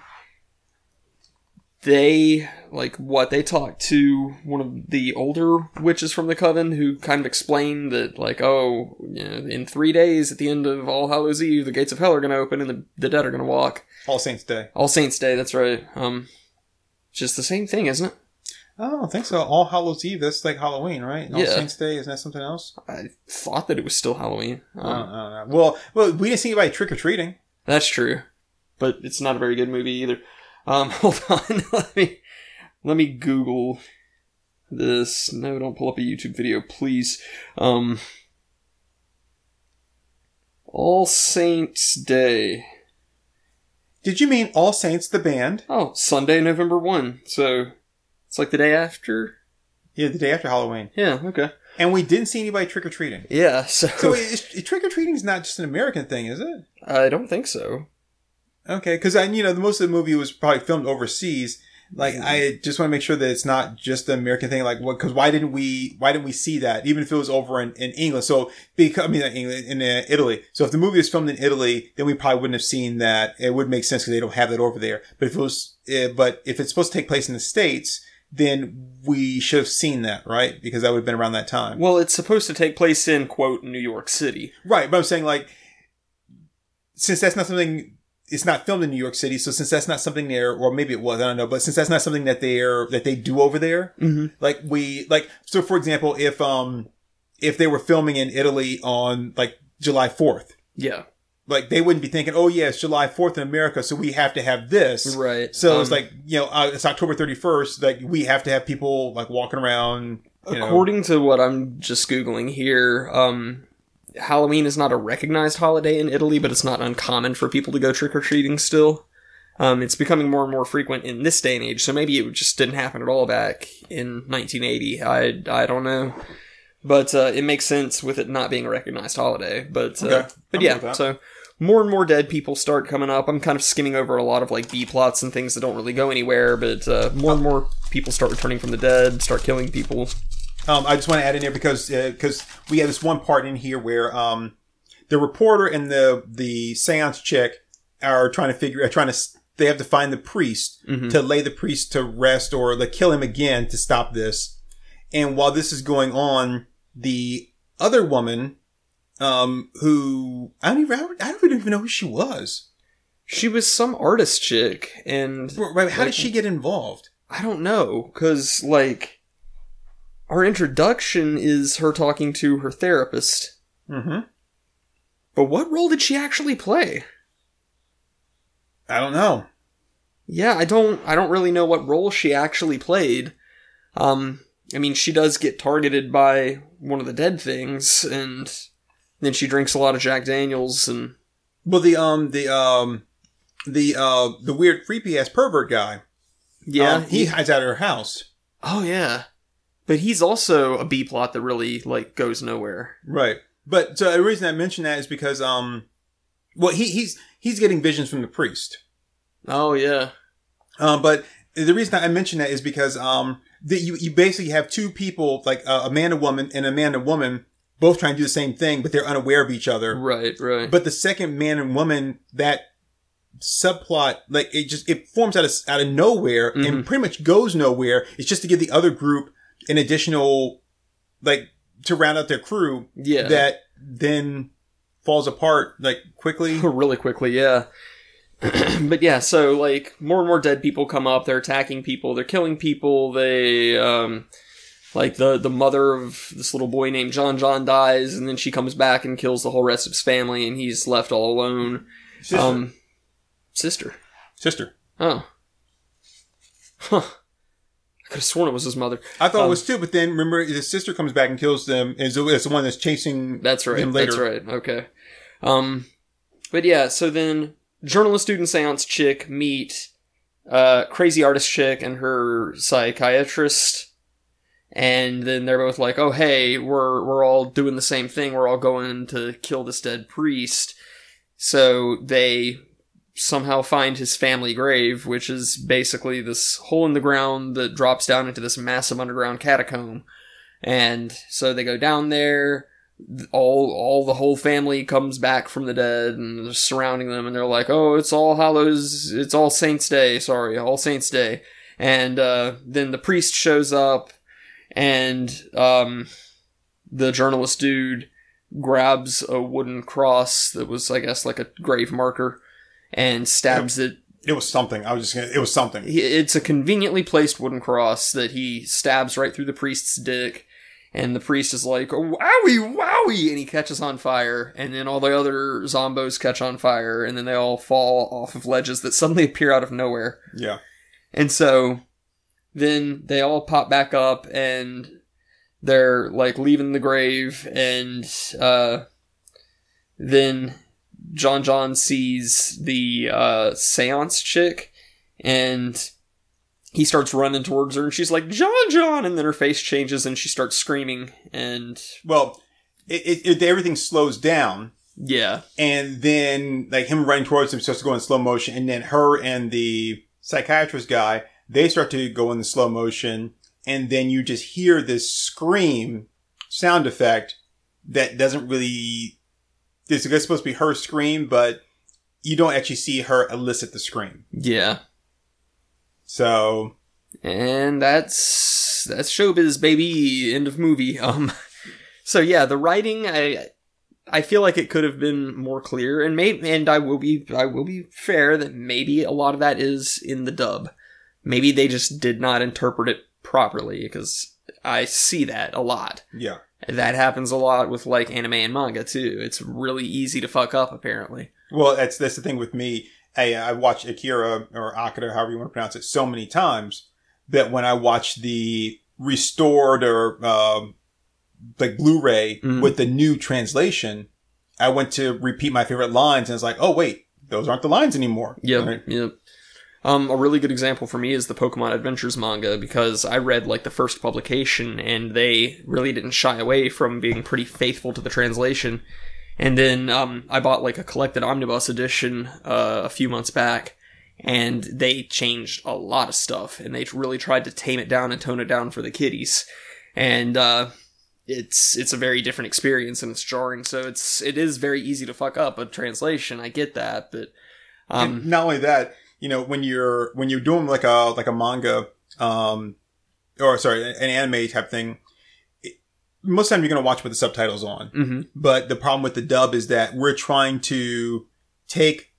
they like what they talked to one of the older witches from the coven who kind of explained that like oh you know, in three days at the end of All Hallows Eve the gates of hell are going to open and the, the dead are going to walk. All Saints Day. All Saints Day, that's right. Um, just the same thing, isn't it? I don't think so. All Hallows Eve. That's like Halloween, right? All Yeah. Saints Day. Isn't that something else? I thought that it was still Halloween. I Um, don't, I don't know. Well, well, we didn't see anybody trick or treating. That's true, but it's not a very good movie either. Um, hold on, let me let me Google this. No, don't pull up a YouTube video, please. Um, All Saints Day. Did you mean All Saints the band? Oh, Sunday, November one. So it's like the day after. Yeah, the day after Halloween. Yeah. Okay. And we didn't see anybody trick or treating. Yeah. So, So trick or treating is not just an American thing, is it? I don't think so. Okay, because I, you know, the most of the movie was probably filmed overseas. Like, Mm-hmm. I just want to make sure that it's not just an American thing. Like, what? Because why didn't we? Why didn't we see that? Even if it was over in, in England. So, because I mean, not England in uh, Italy. So, if the movie was filmed in Italy, then we probably wouldn't have seen that. It would make sense because they don't have that over there. But if it was, uh, but if it's supposed to take place in the states, then we should have seen that, right? Because that would have been around that time. Well, it's supposed to take place in quote New York City. Right, but I'm saying like, since that's not something, it's not filmed in New York City. So since that's not something there, or maybe it was, I don't know. But since that's not something that they're that they do over there, Mm-hmm. like we like, so for example, if um if they were filming in Italy on like July Fourth, Yeah. Like they wouldn't be thinking, oh yeah, it's July Fourth in America, so we have to have this. Right. So it's Um, like you know, uh, it's October thirty first. Like we have to have people like walking around. You know, According to what I'm just googling here, um, Halloween is not a recognized holiday in Italy, but it's not uncommon for people to go trick or treating still. Um, it's becoming more and more frequent in this day and age. So maybe it just didn't happen at all back in 1980. I I don't know, but uh, it makes sense with it not being a recognized holiday. But uh, Okay. but I'm yeah, so more and more dead people start coming up. I'm kind of skimming over a lot of like B plots and things that don't really go anywhere, but uh, more and more people start returning from the dead, start killing people. Um, I just want to add in there because because we have this one part in here where um, the reporter and the the seance chick are trying to figure are trying to they have to find the priest to lay the priest to rest or like kill him again to stop this. And while this is going on, the other woman, um, who I don't even I don't even know who she was. She was some artist chick, and Right, How did she get involved? I don't know, because, like, our introduction is her talking to her therapist. Mm-hmm. But what role did she actually play? I don't know. Yeah, I don't I don't really know what role she actually played. Um I mean she does get targeted by one of the dead things and then she drinks a lot of Jack Daniels and Well, the um the um the uh the weird creepy ass pervert guy. yeah, um, he hides out of her house. Oh yeah. But he's also a B plot that really like goes nowhere. Right. But so the reason I mention that is because um, well he he's he's getting visions from the priest. Oh yeah. Um, but the reason I mention that is because um, that you you basically have two people like uh, a man and woman and a man and woman both trying to do the same thing, but they're unaware of each other. Right, right. But the second man and woman that subplot like it just it forms out of out of nowhere and pretty much goes nowhere. It's just to give the other group an additional like to round out their crew yeah. that then falls apart like quickly. really quickly, yeah. but yeah, so like more and more dead people come up. They're attacking people. They're killing people. They um, like the the mother of this little boy named John John dies, and then she comes back and kills the whole rest of his family, and he's left all alone. Sister. Um, sister. Sister. Oh. Huh. I could have sworn it was his mother. I thought Um, it was too, but then remember his sister comes back and kills them. Is it's the one that's chasing. That's right. That's right. Okay. Um, but yeah, so then journalist student seance chick meet uh crazy artist chick and her psychiatrist, and then they're both like, "Oh hey, we're we're all doing the same thing. We're all going to kill this dead priest." So they somehow find his family grave, which is basically this hole in the ground that drops down into this massive underground catacomb. And so they go down there. All all the whole family comes back from the dead and they're surrounding them, and they're like, "Oh, it's all Hallows, it's all Saints Day. Sorry, All Saints Day." And uh, then the priest shows up, and um, the journalist dude grabs a wooden cross that was, I guess, like a grave marker, and stabs it It was something. I was just. Gonna, it was something. it's a conveniently placed wooden cross that he stabs right through the priest's dick and the priest is like wowie wowie! And he catches on fire. And then all the other zombos catch on fire. And then they all fall off of ledges that suddenly appear out of nowhere. Yeah. and so then they all pop back up and they're like leaving the grave. And uh then John John sees the uh seance chick. And he starts running towards her and she's like John John and then her face changes and she starts screaming and Well, it, it, it everything slows down, yeah and then like him running towards him starts to go in slow motion, and then her and the psychiatrist guy they start to go in the slow motion, and then you just hear this scream sound effect that doesn't really. It's supposed to be her scream, but you don't actually see her elicit the scream. yeah So and that's that's showbiz baby. End of movie. Um so yeah the writing i i feel like it could have been more clear and maybe and i will be i will be fair that maybe a lot of that is in the dub. Maybe they just did not interpret it properly because i see that a lot. Yeah, that happens a lot with like anime and manga too. It's really easy to fuck up apparently. Well, that's that's the thing with me. I I watched Akira or Akira, however you want to pronounce it, so many times that when I watched the restored or um like Blu-ray Mhm. with the new translation, I went to repeat my favorite lines and it's like, oh wait, those aren't the lines anymore. Yep. Right? Yep. Um, a really good example for me is the Pokemon Adventures manga because I read like the first publication and they really didn't shy away from being pretty faithful to the translation. And then um, I bought like a collected omnibus edition uh, a few months back, and they changed a lot of stuff and they really tried to tame it down and tone it down for the kiddies. And uh, it's it's a very different experience and it's jarring. So it's it is very easy to fuck up a translation. I get that, but um, not only that, you know, when you're when you're doing like a like a manga, um, or sorry, an anime type thing, most of the time you're gonna watch with the subtitles on. mhm. But the problem with the dub is that we're trying to take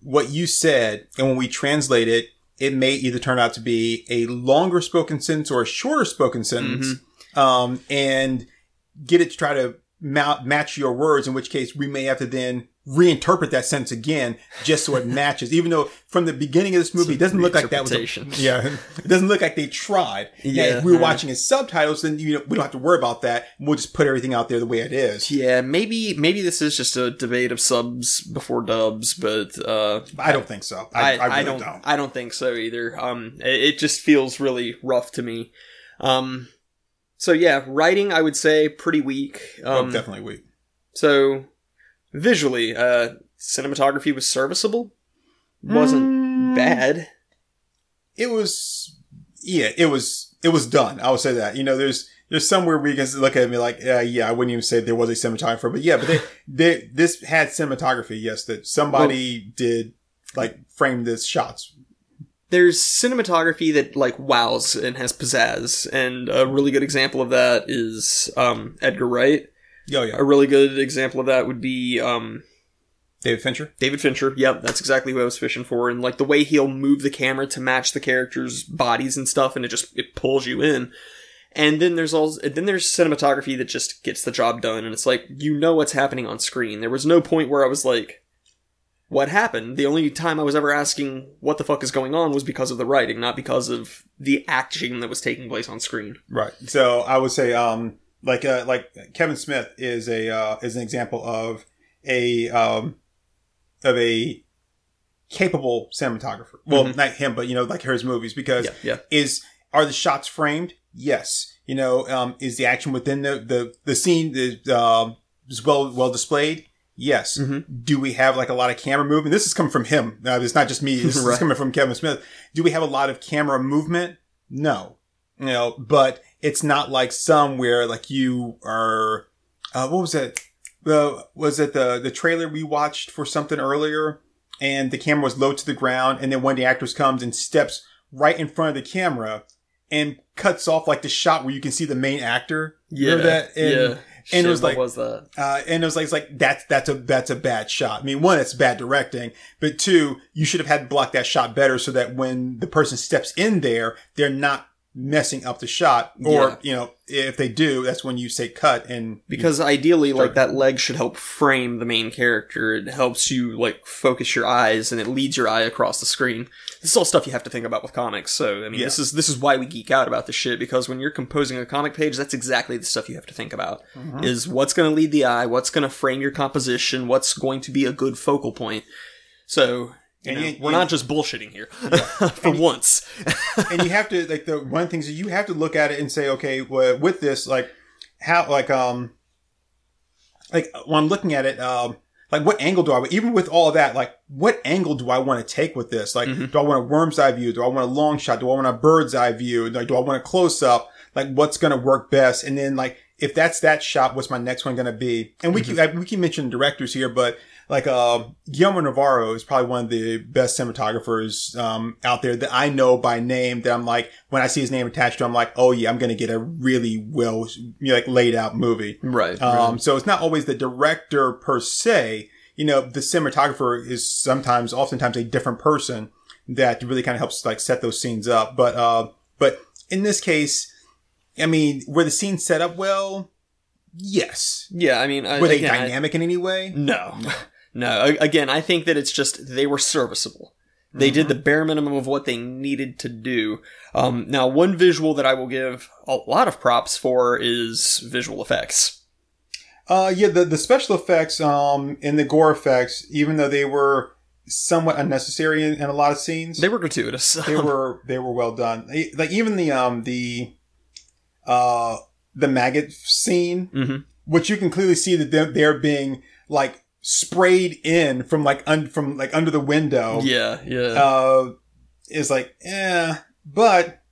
what you said, and when we translate it, it may either turn out to be a longer spoken sentence or a shorter spoken sentence, um, and get it to try to ma- match your words. In which case, we may have to then reinterpret that sentence again just so it matches. Even though from the beginning of this movie, it doesn't look like that was a, yeah, it doesn't look like they tried. Yeah, Yeah, if we were watching in subtitles, then you know we don't have to worry about that. We'll just put everything out there the way it is. Yeah, maybe maybe this is just a debate of subs before dubs, but uh, I don't think so. I, I, I, really don't, don't. I don't think so either. Um, it, it just feels really rough to me. Um, so yeah, writing I would say pretty weak. Oh, Um, definitely weak. so visually, uh, cinematography was serviceable. wasn't Mm. bad. It was, yeah, it was, it was done. I would say that. You know, there's, there's somewhere where you can look at me like, yeah, yeah, I wouldn't even say there was a cinematographer, but yeah, but they, they, this had cinematography. Yes, that somebody did like frame this shots. There's cinematography that like wows and has pizzazz, and a really good example of that is um, Edgar Wright. Oh yeah, A really good example of that would be um, David Fincher. David Fincher. Yep, that's exactly what I was fishing for. And like the way he'll move the camera to match the characters' bodies and stuff, and it just it pulls you in. And then there's all then there's cinematography that just gets the job done, and it's like you know what's happening on screen. There was no point where I was like, "What happened?" The only time I was ever asking what the fuck is going on was because of the writing, not because of the action that was taking place on screen. Right. So I would say, um, like, uh, like Kevin Smith is a, uh, is an example of a, um, of a capable cinematographer. Well, Mhm. not him, but you know, like his movies because Yeah, yeah. is, are the shots framed? Yes. You know, um, is the action within the, the, the scene, is, um, is well, well displayed? Yes. Mhm. Do we have like a lot of camera movement? This is coming from him. Uh, it's not just me. This is coming from Kevin Smith. Do we have a lot of camera movement? No. You know, but it's not like some where like you are, uh, what was it? The, was it the, the trailer we watched for something earlier and the camera was low to the ground and then one of the actors comes and steps right in front of the camera and cuts off like the shot where you can see the main actor. Remember that? And, yeah. and Shit, it was like, was that? uh, and it was like, it's like that's that's a that's a bad shot. I mean, one, it's bad directing, but two, you should have had to block that shot better so that when the person steps in there, they're not messing up the shot. Or Yeah. you know, if they do, that's when you say cut and Because ideally, like that leg should help frame the main character. It helps you like focus your eyes, and it leads your eye across the screen. This is all stuff you have to think about with comics. So I mean, Yeah. this is this is why we geek out about this shit. Because when you're composing a comic page, that's exactly the stuff you have to think about. Mm-hmm. Is what's going to lead the eye, what's going to frame your composition, what's going to be a good focal point. So. You And know, you- we're you- not just bullshitting here for once. and you have to like the one of the things is you have to look at it and say, okay, well, with this, like how, like um, like when I'm looking at it, um, like what angle do I, even with all of that, like what angle do I want to take with this? Like, Mhm. do I want a worm's eye view? Do I want a long shot? Do I want a bird's eye view? Like, do I want a close up? Like, what's going to work best? And then like, if that's that shot, what's my next one going to be? And we keep, we keep mentioning directors here, but like, uh, Guillermo Navarro is probably one of the best cinematographers, um, out there that I know by name that I'm like, when I see his name attached to, him, I'm like, oh yeah, I'm going to get a really well, you know, like laid out movie. right. Um, so it's not always the director per se. You know, the cinematographer is sometimes, oftentimes a different person that really kind of helps like set those scenes up. But, uh, but in this case, I mean, were the scenes set up well? Yes. yeah. I mean, I- Were they again, I- dynamic in any way? No. No. Again, I think that it's just they were serviceable. They did the bare minimum of what they needed to do. Um, now, one visual that I will give a lot of props for is visual effects. Uh, yeah, the, the special effects, um, and the gore effects, even though they were somewhat unnecessary in, in a lot of scenes. They were gratuitous. they were they were well done. Like even the um the uh the maggot scene, Mhm. which you can clearly see that they're, they're being like sprayed in from like un, from like under the window. Yeah, yeah. Uh, is like yeah, but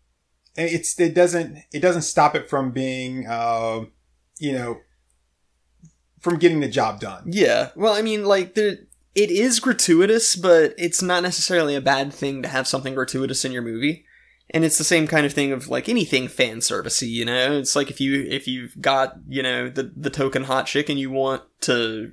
it's it doesn't it doesn't stop it from being uh you know from getting the job done. Yeah. Well, I mean, like the it is gratuitous, but it's not necessarily a bad thing to have something gratuitous in your movie. And it's the same kind of thing of like anything fan servicey, you know. It's like if you if you've got you know the the token hot chick and you want to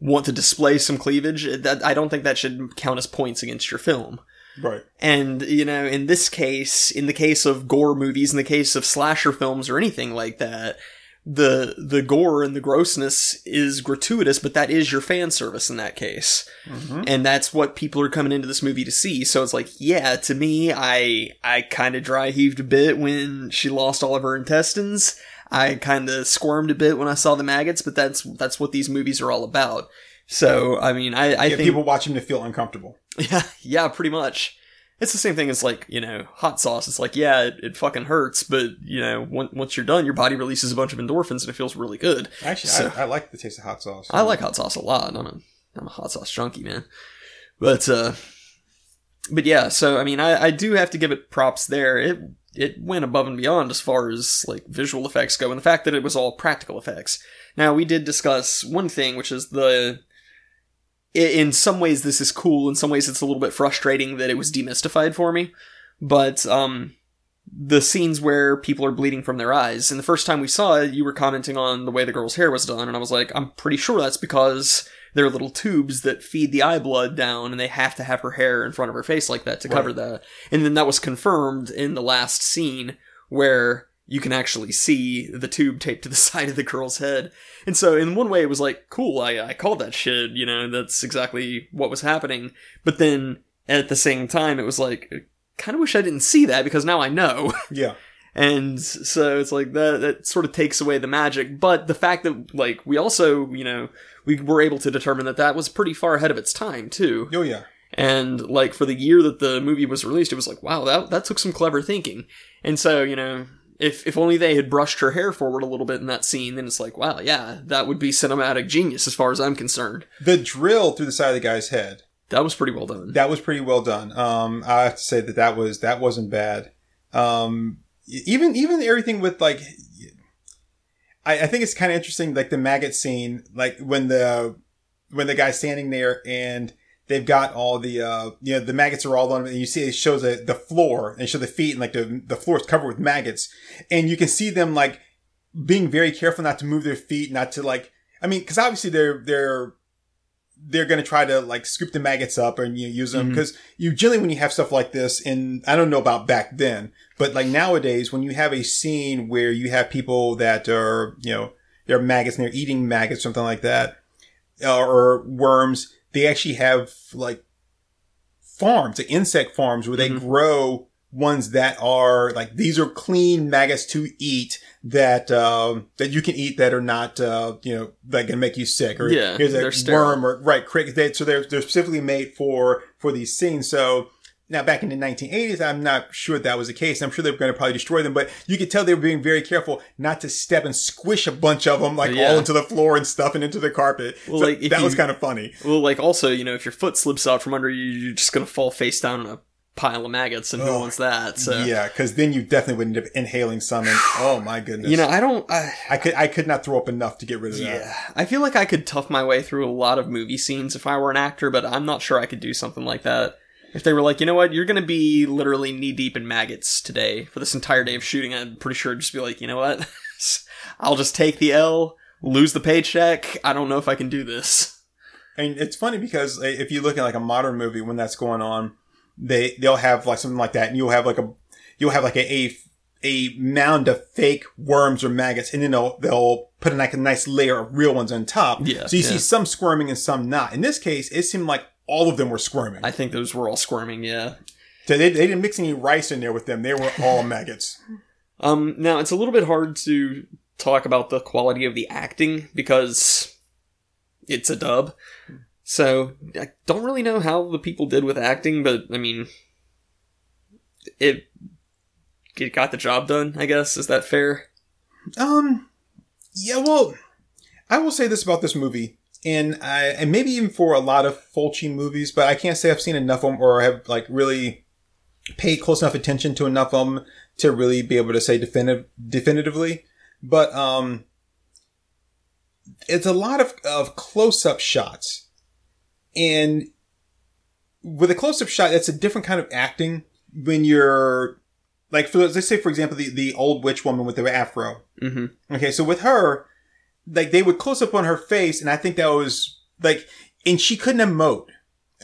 want to display some cleavage, that I don't think that should count as points against your film. Right. And, you know, in this case, in the case of gore movies, in the case of slasher films or anything like that, the, the gore and the grossness is gratuitous, but that is your fan service in that case. Mm-hmm. And that's what people are coming into this movie to see. So it's like, yeah, to me, I, I kind of dry heaved a bit when she lost all of her intestines. I kind of squirmed a bit when I saw the maggots, but that's, that's what these movies are all about. So, I mean, I, I Yeah, think people watch them to feel uncomfortable. yeah, yeah, pretty much. It's the same thing as like you know hot sauce. It's like yeah, it, it fucking hurts, but you know once, once you're done, your body releases a bunch of endorphins and it feels really good. Actually, So- I, I like the taste of hot sauce. I like hot sauce a lot. I'm a I'm a hot sauce junkie, man. But uh, but yeah. So I mean, I, I do have to give it props there. It it went above and beyond as far as like visual effects go, and the fact that it was all practical effects. Now we did discuss one thing, which is the. In some ways, this is cool. In some ways, it's a little bit frustrating that it was demystified for me. But um, the scenes where people are bleeding from their eyes. And the first time we saw it, you were commenting on the way the girl's hair was done, and I was like, I'm pretty sure that's because there are little tubes that feed the eye blood down, and they have to have her hair in front of her face like that to cover Right. that. And then that was confirmed in the last scene where you can actually see the tube taped to the side of the girl's head. And so, in one way, it was like, cool, I, I called that shit, you know, that's exactly what was happening. But then, at the same time, it was like, kind of wish I didn't see that because now I know. Yeah. and so it's like that that sort of takes away the magic but the fact that like we also you know we were able to determine that that was pretty far ahead of its time too Oh yeah. and like for the year that the movie was released it was like wow that that took some clever thinking and so you know if if only they had brushed her hair forward a little bit in that scene then it's like wow yeah that would be cinematic genius as far as i'm concerned The drill through the side of the guy's head. that was pretty well done That was pretty well done. Um, I have to say that that was that wasn't bad. Um, even even everything with like, I, I think it's kind of interesting. Like the maggot scene, like when the when the guy's standing there and they've got all the uh you know the maggots are all on him and you see it shows the, the floor and show the feet and like the the floor is covered with maggots and you can see them like being very careful not to move their feet not to like i mean because obviously they're they're they're going to try to like scoop the maggots up and you know, use them because you generally when you have stuff like this and i don't know about back then but like nowadays when you have a scene where you have people that are you know they're maggots and they're eating maggots something like that uh, or worms they actually have like farms like insect farms where they Mhm. grow ones that are like these are clean maggots to eat that um that you can eat that are not uh you know that can make you sick or Yeah, here's a sterile. worm or right cricket they, so they're they're specifically made for for these scenes so now back in the 1980s i'm not sure that was the case i'm sure they were going to probably destroy them but you could tell they were being very careful not to step and squish a bunch of them like Yeah. all into the floor and stuff and into the carpet Well, So like, that was kind of funny Well, like also, you know, if your foot slips out from under you, you're just gonna fall face down in a pile of maggots, and who Oh, wants that? So, yeah because then you definitely would end up inhaling some and oh my goodness you know, I don't. I, I could I could not throw up enough to get rid of that. yeah, I feel like I could tough my way through a lot of movie scenes if I were an actor, but I'm not sure I could do something like that. If they were like, you know what, you're gonna be literally knee deep in maggots today for this entire day of shooting, I'm pretty sure I'd just be like, you know what, I'll just take the L, lose the paycheck. I don't know if I can do this. And it's funny because if you look at like a modern movie when that's going on, they they'll have like something like that, and you'll have like a you'll have like a a, a mound of fake worms or maggots, and then they'll they'll put like a nice layer of real ones on top. Yeah, So you yeah. see some squirming and some not. In this case, it seemed like all of them were squirming. I think those were all squirming, yeah. so they, they didn't mix any rice in there with them. They were all maggots. Um, now it's a little bit hard to talk about the quality of the acting because it's a dub. So I don't really know how the people did with acting, but I mean, it it got the job done. I guess is that fair? Um, yeah. Well, I will say this about this movie, and I and maybe even for a lot of Fulci movies, but I can't say I've seen enough of them or have like really paid close enough attention to enough of them to really be able to say definitive definitively. But um, it's a lot of of close up shots, and with a close up shot, that's a different kind of acting when you're like for let's say for example the the old witch woman with the afro. Mm-hmm. Okay, so with her, like they would close up on her face, and I think that was like, and she couldn't emote.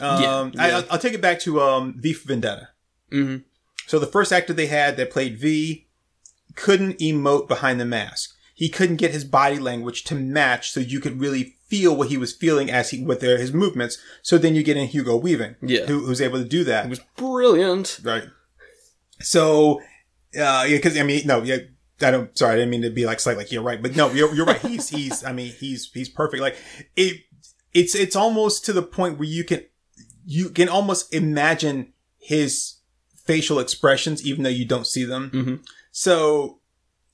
Um, Yeah, I, yeah. I'll, I'll take it back to um, V for Vendetta. Mm-hmm. So the first actor they had that played V couldn't emote behind the mask. He couldn't get his body language to match, so you could really feel what he was feeling as he with their, his movements. So then you get in Hugo Weaving, Yeah. who, who's able to do that. It was brilliant. Right. So, uh, yeah, cause I mean, no, yeah, I don't, sorry, I didn't mean to be like, slight, like, you're right, but no, you're, you're right. He's, he's, I mean, he's, he's perfect. Like, it, it's, it's almost to the point where you can, you can almost imagine his facial expressions, even though you don't see them. Mhm. So,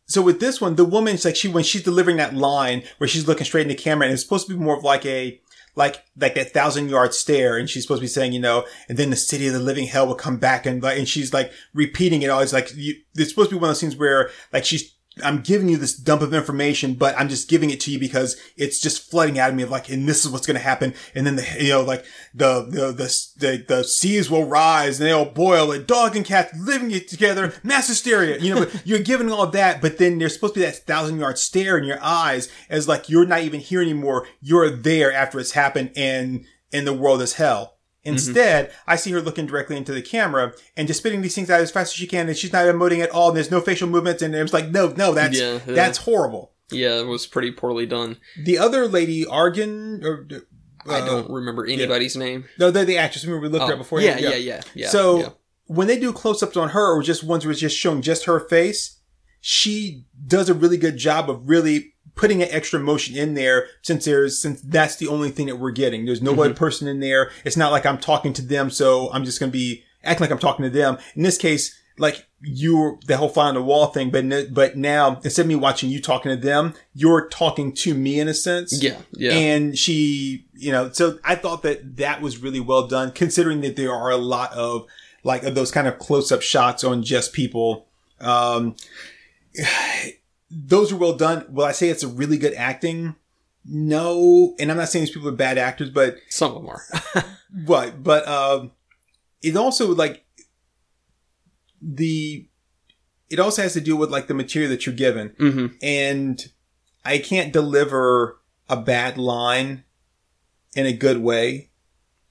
so with this one, the woman's like, she, when she's delivering that line where she's looking straight in the camera and it's supposed to be more of like a, like, like that thousand yard stare. And she's supposed to be saying, you know, and then the city of the living hell will come back and like, and she's like repeating it all. It's like, you, it's supposed to be one of those scenes where like she's, I'm giving you this dump of information, but I'm just giving it to you because it's just flooding out of me of like, and this is what's going to happen. And then the, you know, like the, the, the, the, the seas will rise and they'll boil and dog and cat living together, mass hysteria, you know, but you're giving all that, but then there's supposed to be that thousand yard stare in your eyes as like, you're not even here anymore. You're there after it's happened and, and the world is hell. Instead, I see her looking directly into the camera and just spitting these things out as fast as she can, and she's not emoting at all. And there's no facial movements, and it's like, no, no, that's Yeah, yeah. that's horrible. Yeah, it was pretty poorly done. The other lady, Argan, or I uh, don't remember anybody's name. No, they're the actress. Remember we looked Oh, up before. yeah, yeah, yeah, yeah. so yeah. when they do close-ups on her, or just ones where it's just showing just her face, she does a really good job of really putting an extra emotion in there since there's since that's the only thing that we're getting. There's no other person in there. It's not like I'm talking to them, so I'm just gonna be acting like I'm talking to them. In this case, like you the whole fly on the wall thing, but but now instead of me watching you talking to them, you're talking to me in a sense. yeah, yeah. And she, you know, so I thought that that was really well done considering that there are a lot of like of those kind of close up shots on just people. Um, those are well done. Will I say it's a really good acting? No. And I'm not saying these people are bad actors, but Some of them are. what, but, um, it also like the, it also has to do with like the material that you're given hmm and I can't deliver a bad line in a good way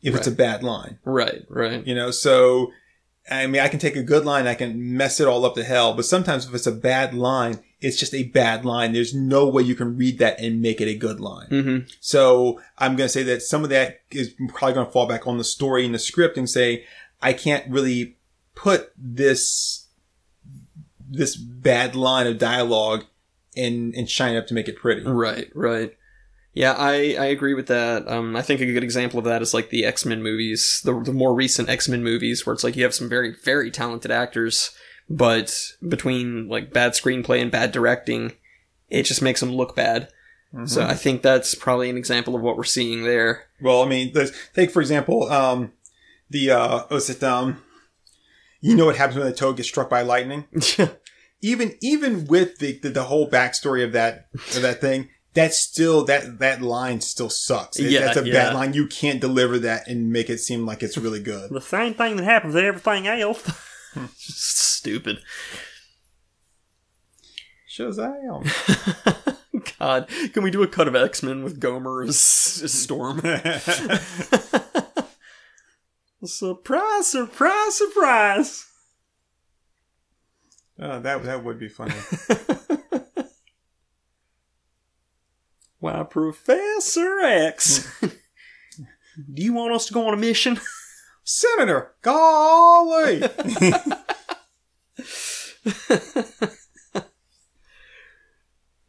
if it's a bad line, Right, right. you know? So, I mean, I can take a good line, I can mess it all up to hell, but sometimes if it's a bad line, it's just a bad line. There's no way you can read that and make it a good line. hmm So I'm going to say that some of that is probably going to fall back on the story and the script and say, I can't really put this, this bad line of dialogue and, and shine it up to make it pretty. Right, right. Yeah, I, I agree with that. Um, I think a good example of that is like the X Men movies, the, the more recent X Men movies, where it's like you have some very, very talented actors, but between like bad screenplay and bad directing, it just makes them look bad. So I think that's probably an example of what we're seeing there. Well, I mean, let's take, for example, um, the, uh, was it, um, you know what happens when a toad gets struck by lightning? even even with the, the the whole backstory of that of that thing, that's still that that line still sucks. It- Yeah, that's a yeah. bad line. You can't deliver that and make it seem like it's really good. The same thing that happens to everything else. Stupid. Shazam! God, can we do a cut of X Men with Gomer as, as Storm? surprise, surprise, surprise. oh, that that would be funny. Why, Professor X. Do you want us to go on a mission? Senator, golly!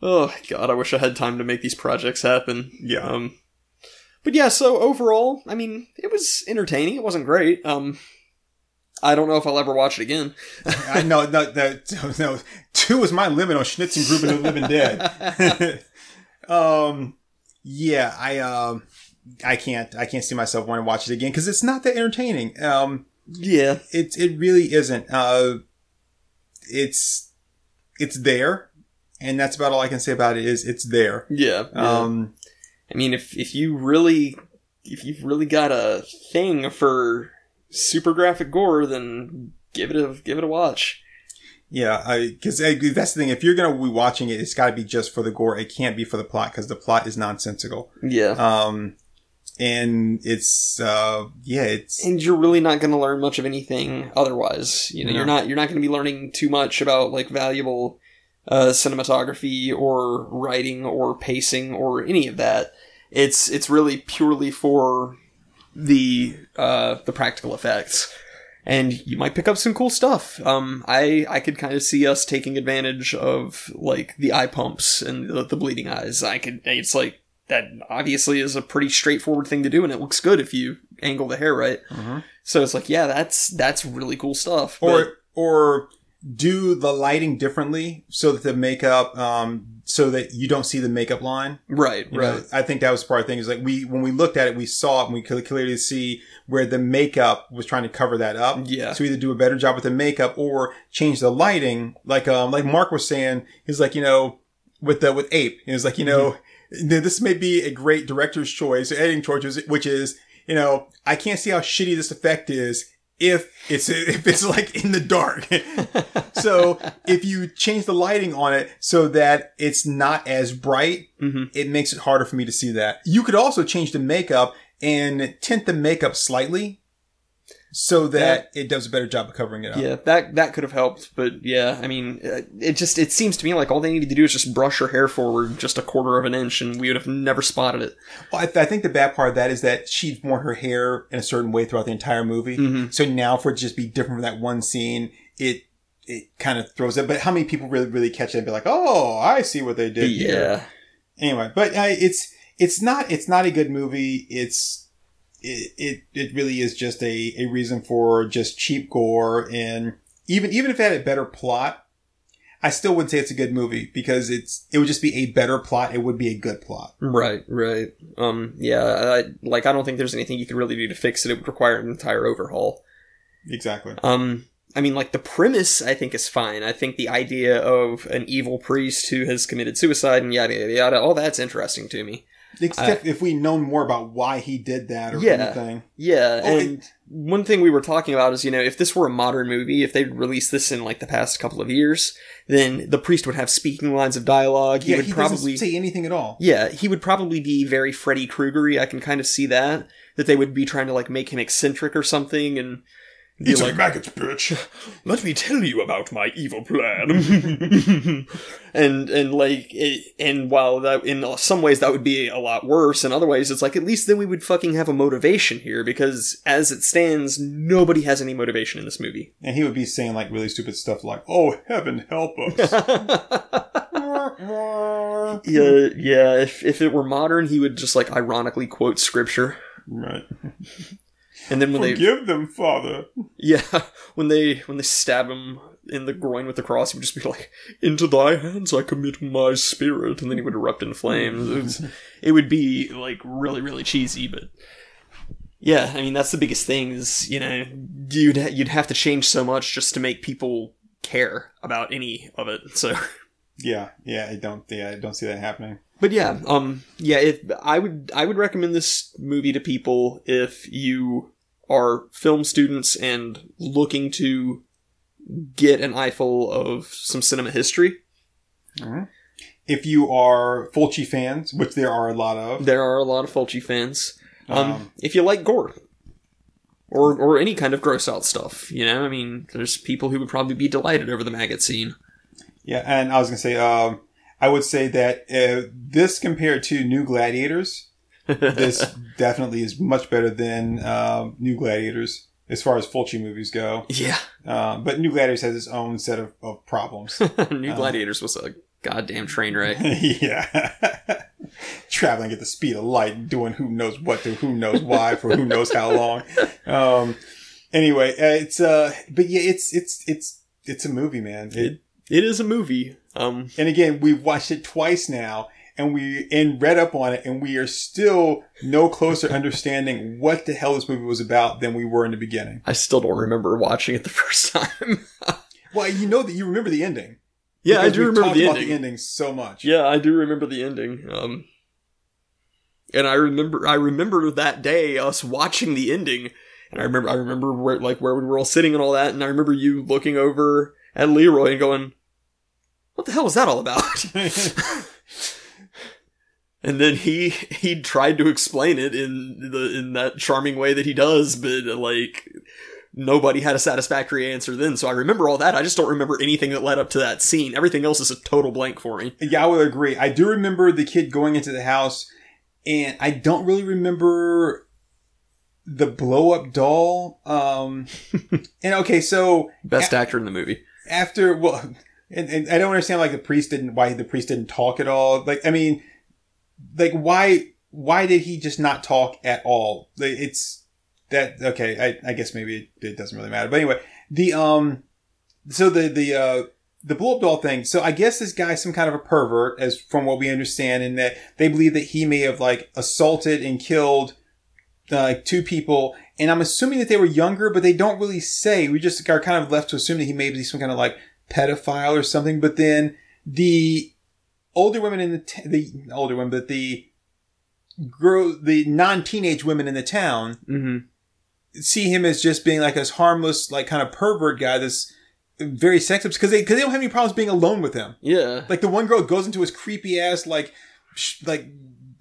oh God, I wish I had time to make these projects happen. Yeah. Um, but yeah, so overall, I mean, it was entertaining. It wasn't great. Um, I don't know if I'll ever watch it again. I know, no, no, no, two was my limit on Schnitzengruben of Living Dead. um, yeah, I, um, I can't, I can't see myself wanting to watch it again because it's not that entertaining. Um, Yeah, it, it really isn't. Uh, it's, it's there. And that's about all I can say about it is it's there. yeah. yeah. Um, I mean, if if you really if you've really got a thing for super graphic gore, then give it a give it a watch. Yeah, I because that's the thing. If you're going to be watching it, it's got to be just for the gore. It can't be for the plot because the plot is nonsensical. Yeah. Um, and it's uh, yeah, it's and you're really not going to learn much of anything otherwise. You know, No. you're not you're not going to be learning too much about like valuable uh, cinematography or writing or pacing or any of that. It's it's really purely for the uh, the practical effects. And you might pick up some cool stuff. Um, I I could kind of see us taking advantage of like the eye pumps and the, the bleeding eyes. I could. It's like that. Obviously, is a pretty straightforward thing to do, and it looks good if you angle the hair right. So it's like, yeah, that's that's really cool stuff. or but- or do the lighting differently so that the makeup um so that you don't see the makeup line. right, You right, know, I think that was part of the thing. Is like we when we looked at it, we saw it and we could clearly see where the makeup was trying to cover that up. Yeah. So either do a better job with the makeup or change the lighting. Like um like Mark was saying, he's like you know with the with Ape, he was like you know Mm-hmm. This may be a great director's choice or editing choice, which is you know I can't see how shitty this effect is. If it's if it's like in the dark, so if you change the lighting on it so that it's not as bright, Mhm. it makes it harder for me to see that. You could also change the makeup and tint the makeup slightly so that, it does a better job of covering it up. Yeah, that that could have helped, but yeah, I mean, uh, it just it seems to me like all they needed to do is just brush her hair forward just a quarter of an inch, and we would have never spotted it. Well, I, th- I think the bad part of that is that she'd worn her hair in a certain way throughout the entire movie. Mhm. So now for it to just be different from that one scene, it it kind of throws it. But how many people really really catch it and be like, "Oh, I see what they did." here." Yeah, anyway, but uh, it's it's not it's not a good movie. It's it it, it really is just a, a reason for just cheap gore and even even if it had a better plot, I still wouldn't say it's a good movie because it's it would just be a better plot. It would be a good plot. right, right. Um, yeah, I, like I don't think there's anything you could really do to fix it. It would require an entire overhaul. Exactly. Um, I mean, like the premise, I think is fine. I think the idea of an evil priest who has committed suicide and yada yada yada, all that's interesting to me. Except if we known more about why he did that or Yeah. anything. Yeah, Oh, and one thing we were talking about is, you know, if this were a modern movie, if they'd released this in like the past couple of years, then the priest would have speaking lines of dialogue. He yeah, would he probably say anything at all. Yeah, he would probably be very Freddy Kruegery. I can kind of see that. That they would be trying to like make him eccentric or something and be like, maggots, bitch. let me tell you about my evil plan. and and like it, and while that in some ways that would be a lot worse, in other ways it's like at least then we would fucking have a motivation here because as it stands, nobody has any motivation in this movie. And he would be saying like really stupid stuff like, "Oh, heaven help us." Yeah, yeah. If if it were modern, he would just like ironically quote scripture, right. And then when they Forgive them, Father. Yeah, when they when they stab him in the groin with the cross, he would just be like, "Into thy hands I commit my spirit," and then he would erupt in flames. It, was, it would be like really really cheesy, but yeah, I mean that's the biggest thing is you know you'd ha- you'd have to change so much just to make people care about any of it. So, Yeah, yeah, I don't, yeah, I don't see that happening. but yeah, um, yeah, if I would I would recommend this movie to people if you are film students and looking to get an eyeful of some cinema history. If you are Fulci fans, which there are a lot of, There are a lot of Fulci fans. Um, Um, if you like gore or or any kind of gross out stuff, you know, I mean, there's people who would probably be delighted over the maggot scene. yeah, and I was gonna say, um, I would say that uh, this compared to New Gladiators, this definitely is much better than um, New Gladiators as far as Fulci movies go. yeah, Uh, but New Gladiators has its own set of, of problems. New Gladiators was a goddamn train wreck. yeah. traveling at the speed of light, doing who knows what to who knows why for who knows how long. Um, anyway, uh, it's uh, but yeah, it's it's it's it's a movie, man. It, It it is a movie. Um, and again, we've watched it twice now, and we and read up on it, and we are still no closer understanding what the hell this movie was about than we were in the beginning. I still don't remember watching it the first time. Well, you know that you remember the ending. yeah, I do remember the about ending. the ending so much. Yeah, I do remember the ending. Um, and I remember, I remember that day us watching the ending, and I remember, I remember where, like, where we were all sitting and all that, and I remember you looking over at Leroy and going, "What the hell was that all about?" And then he he tried to explain it in the in that charming way that he does, but like. Nobody had a satisfactory answer then, so I remember all that. I just don't remember anything that led up to that scene. Everything else is a total blank for me. Yeah, I would agree. I do remember the kid going into the house, and I don't really remember the blow up doll. Um, and okay, so Best actor in the movie. after well, and, and I don't understand like the priest didn't why the priest didn't talk at all. Like I mean, like why why did he just not talk at all? It's that okay. I, I guess maybe it, it doesn't really matter. But anyway, the um, so the the uh the blow up doll thing. So I guess this guy's some kind of a pervert, as from what we understand, and that they believe that he may have like assaulted and killed uh, like two people. And I'm assuming that they were younger, but they don't really say. We just are kind of left to assume that he may be some kind of like pedophile or something. But then the older women in the t- the older women, but the girl, the non-teenage women in the town Mm-hmm. see him as just being like this harmless, like kind of pervert guy. This very sexist because they because they don't have any problems being alone with him. Yeah. Like the one girl goes into his creepy ass like sh- like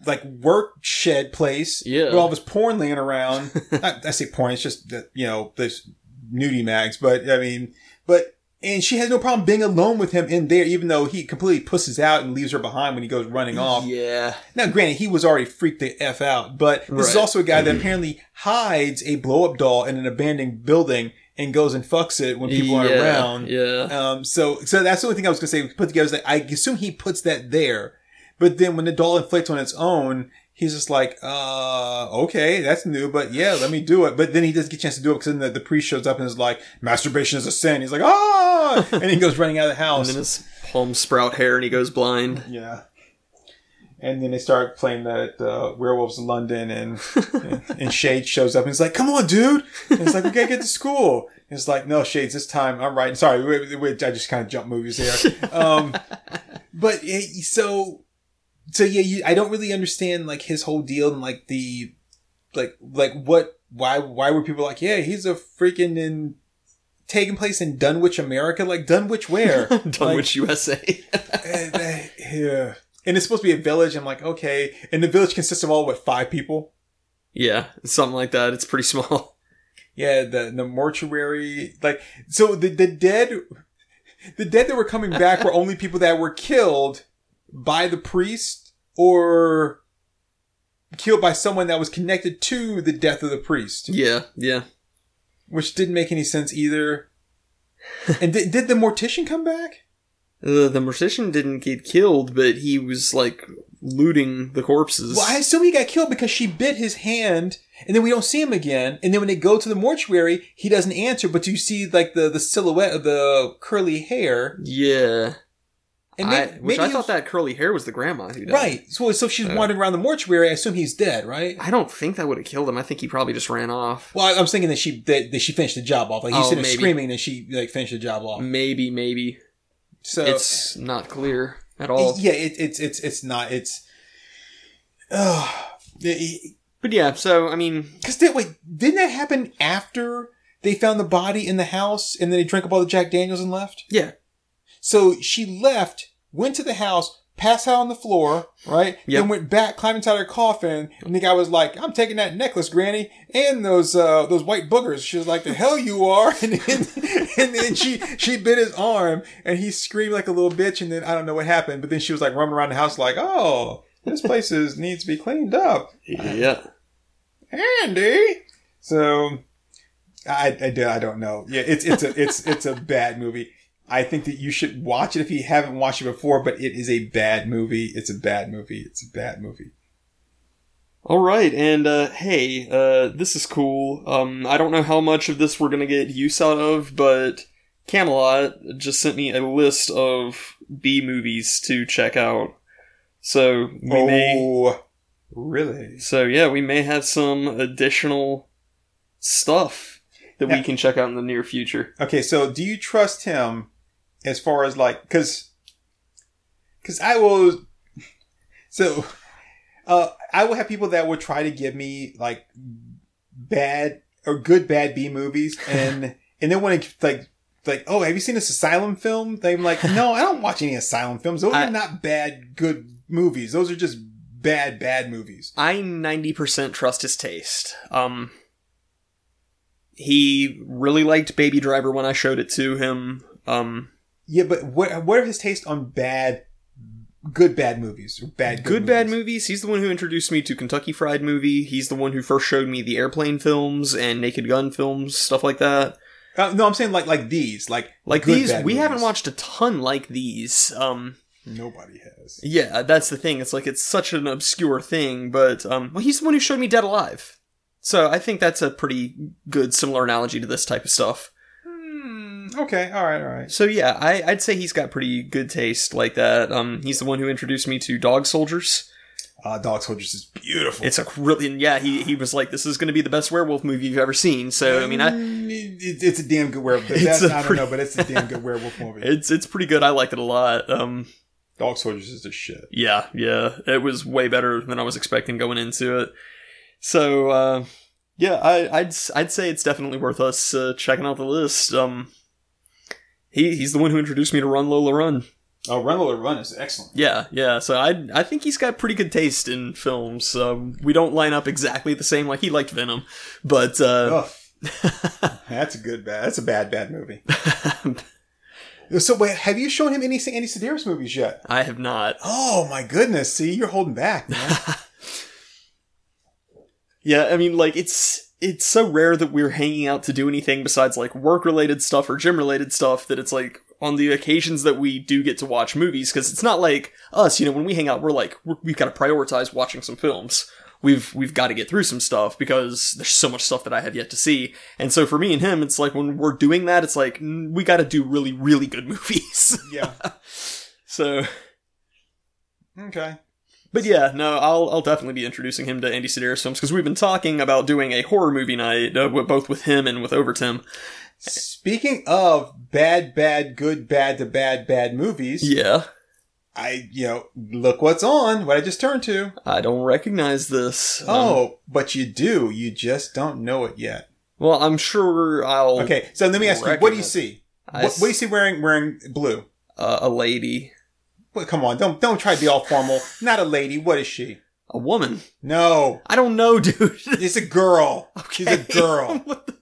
like work shed place Yeah. with all this porn laying around. I, I say porn, it's just that you know there's nudie mags, but I mean, but and she has no problem being alone with him in there, even though he completely pusses out and leaves her behind when he goes running off. Yeah. Now, granted, he was already freaked the f out, but this is also a guy that apparently hides a blow up doll in an abandoned building and goes and fucks it when people aren't around. Yeah. Um, so, so that's the only thing I was gonna say. Put together is that I assume he puts that there, but then when the doll inflates on its own, he's just like, uh, okay, that's new, but yeah, let me do it. But then he doesn't get a chance to do it because then the, the priest shows up and is like, masturbation is a sin. He's like, ah, and he goes running out of the house. and then his palms sprout hair and he goes blind. Yeah. And then they start playing that uh, Werewolves in London, and, and and Shade shows up and he's like, "Come on, dude!" And it's like, "We gotta get to school." And it's like, "No, Shades, this time I'm right." Sorry, we, we, I just kind of jump movies here. Um, but eh, so, so yeah, you, I don't really understand like his whole deal and like the, like like what why why were people like, yeah, he's a freaking in taking place in Dunwich, America, like Dunwich where? Dunwich, USA. Eh, eh, yeah. And it's supposed to be a village. I'm like, okay. And the village consists of all, what, five people? yeah, something like that. It's pretty small. Yeah, the, the mortuary. Like, so the, the dead, the dead that were coming back were only people that were killed by the priest or killed by someone that was connected to the death of the priest, Yeah, yeah. which didn't make any sense either. and did, did the mortician come back? The, the mortician didn't get killed, but he was like looting the corpses. Well, I assume he got killed because she bit his hand, and then we don't see him again. And then when they go to the mortuary, he doesn't answer, but you see like the, the silhouette of the curly hair. Yeah. And I, maybe, which maybe I thought that curly hair was the grandma who died. right. So so if she's wandering around the mortuary, I assume he's dead, right? I don't think that would have killed him. I think he probably just ran off. Well, I, I was thinking that she that, that she finished the job off. Like he's Oh, sitting screaming, and she like finished the job off. Maybe, maybe. So it's not clear at all. yeah, it, it's it's it's not it's. Uh, But yeah, so I mean, Because did wait, didn't that happen after they found the body in the house and then they drank up all the Jack Daniels and left? yeah, So she left, went to the house, passed out on the floor, right? Yep. Then went back, climbed inside her coffin, and the guy was like, "I'm taking that necklace, Granny, and those uh, those white boogers." She was like, "The hell you are!" And then, and then she she bit his arm, and he screamed like a little bitch. And then I don't know what happened, but then she was like roaming around the house like, "Oh, this place is needs to be cleaned up." yeah. Andy. So I, I, I don't know. Yeah, it's it's a it's it's a bad movie. I think that you should watch it if you haven't watched it before, but it is a bad movie. It's a bad movie. It's a bad movie. All right, and uh, hey, uh, this is cool. Um, I don't know how much of this we're gonna get use out of, but Camelot just sent me a list of B movies to check out. So we may, oh, really? so yeah, we may have some additional stuff that Yeah. we can check out in the near future. Okay, so do you trust him as far as like because because I will so uh I will have people that will try to give me like bad or good bad B movies and and then when it like like oh have you seen this asylum film I'm like no I don't watch any asylum films those I- are not bad good movies those are just bad bad movies I 90% trust his taste. Um, he really liked Baby Driver when I showed it to him. Um, yeah but what what are his taste on bad good bad movies or bad good bad movies. He's the one who introduced me to Kentucky Fried Movie. He's the one who first showed me the airplane films and Naked Gun films, stuff like that. Uh, no, I'm saying like like these, like Like good, these, we movies. haven't watched a ton like these. Um, Nobody has. yeah, that's the thing. It's like it's such an obscure thing, but um, well, he's the one who showed me Dead Alive. So I think that's a pretty good similar analogy to this type of stuff. Hmm, okay, all right, all right. So yeah, I, I'd say he's got pretty good taste like that. Um, he's the one who introduced me to Dog Soldiers. Uh, Dog Soldiers is beautiful. It's a really yeah. He he was like, this is going to be the best werewolf movie you've ever seen. So I mean, I Mm, it- it's a damn good werewolf. It's That's, a I don't pretty- know, but it's a damn good werewolf movie. it's it's pretty good. I liked it a lot. Um, Dog Soldiers is the shit. yeah, yeah, it was way better than I was expecting going into it. So uh, yeah, I, I'd I'd say it's definitely worth us uh, checking out the list. Um, he he's the one who introduced me to Run Lola Run. Oh, Run Lola Run is excellent. Yeah, yeah. So I I think he's got pretty good taste in films. Um, we don't line up exactly the same. Like he liked Venom, but uh. That's a good bad. That's a bad bad movie. So wait, have you shown him any Andy Sidaris movies yet? I have not. Oh my goodness! See, you're holding back, man. Yeah, I mean, like it's it's so rare that we're hanging out to do anything besides like work related stuff or gym related stuff that it's like on the occasions that we do get to watch movies because it's not like us, you know, when we hang out, we're like we're, we've got to prioritize watching some films. We've we've got to get through some stuff because there's so much stuff that I have yet to see. And so for me and him, it's like when we're doing that, it's like we got to do really really good movies. yeah. so Okay. But yeah, no, I'll I'll definitely be introducing him to Andy Sidaris films because we've been talking about doing a horror movie night, uh, both with him and with Overtim. Speaking of bad, bad, good, bad to bad, bad movies, Yeah, I, you know, look what's on, what I just turned to. I don't recognize this. Um, Oh, but you do. You just don't know it yet. well, I'm sure I'll. Okay, so let me ask you, what do you see? What, what do you see wearing wearing blue? uh, a lady, Well, come on, don't don't try to be all formal. Not a lady. What is she? a woman. No, I don't know, dude. it's a girl. She's a girl. What the-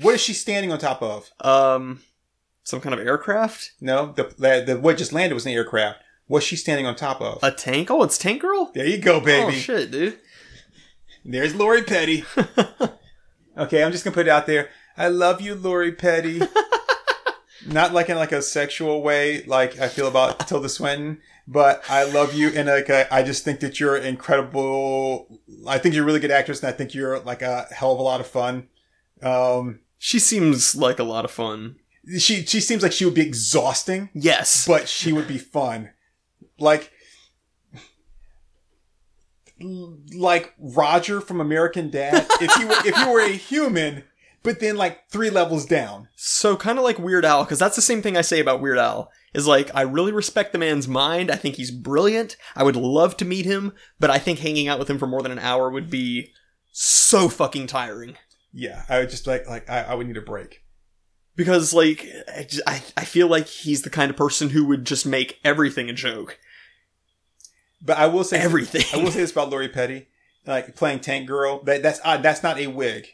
What is she standing on top of? um, some kind of aircraft, No, the the, what just landed was an aircraft. What's she standing on top of? a tank. Oh, it's Tank Girl. there you go, baby. Oh shit, dude. There's Lori Petty. okay, I'm just gonna put it out there. I love you, Lori Petty. Not like in like a sexual way, like I feel about Tilda Swinton, but I love you, and like I, I just think that you're incredible. I think you're a really good actress, and I think you're like a hell of a lot of fun. Um, She seems like a lot of fun. she she seems like she would be exhausting, Yes. but she would be fun. Like like Roger from American Dad. If he were if he were a human, but then like three levels down. So kind of like Weird Al, because that's the same thing I say about Weird Al. Is like I really respect the man's mind. I think he's brilliant. I would love to meet him, but I think hanging out with him for more than an hour would be so fucking tiring. Yeah, I would just like like I, I would need a break. Because like I, just- I I feel like he's the kind of person who would just make everything a joke. But I will say Everything. I will say this about Lori Petty, like playing Tank Girl. That that's uh, that's not a wig.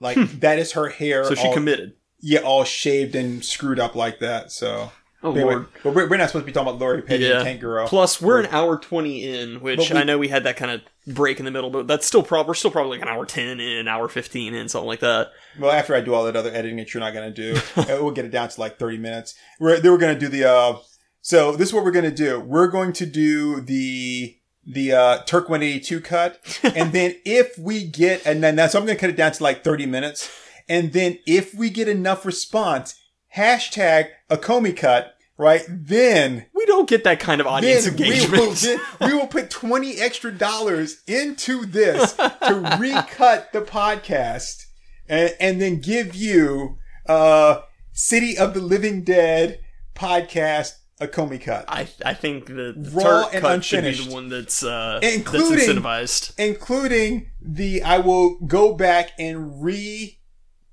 Like that is her hair. Hmm. So she all, committed. yeah, all shaved and screwed up like that. So Oh anyway, lord. but we're, we're not supposed to be talking about Lori Petty Yeah. and Tank Girl. Plus, we're an hour twenty in, which we- I know we had that kind of break in the middle, but that's still prob- we're still probably like an hour ten in, an hour fifteen in, something like that. Well, after I do all that other editing that you're not going to do, uh, we'll get it down to like 30 minutes. We're, then we're going to do the, uh, so this is what we're going to do. We're going to do the the uh, Turk 182 cut. and then if we get, and then so I'm going to cut it down to like 30 minutes. And then if we get enough response, hashtag a Comey cut, right? Then We don't get that kind of audience then we will, engagement. then we will put 20 extra dollars into this to recut the podcast and, and then give you uh City of the Living Dead podcast a Comey cut. I I think the, the Raw Turk and cut should be the one that's uh, Including- that's incentivized. including the I will go back and re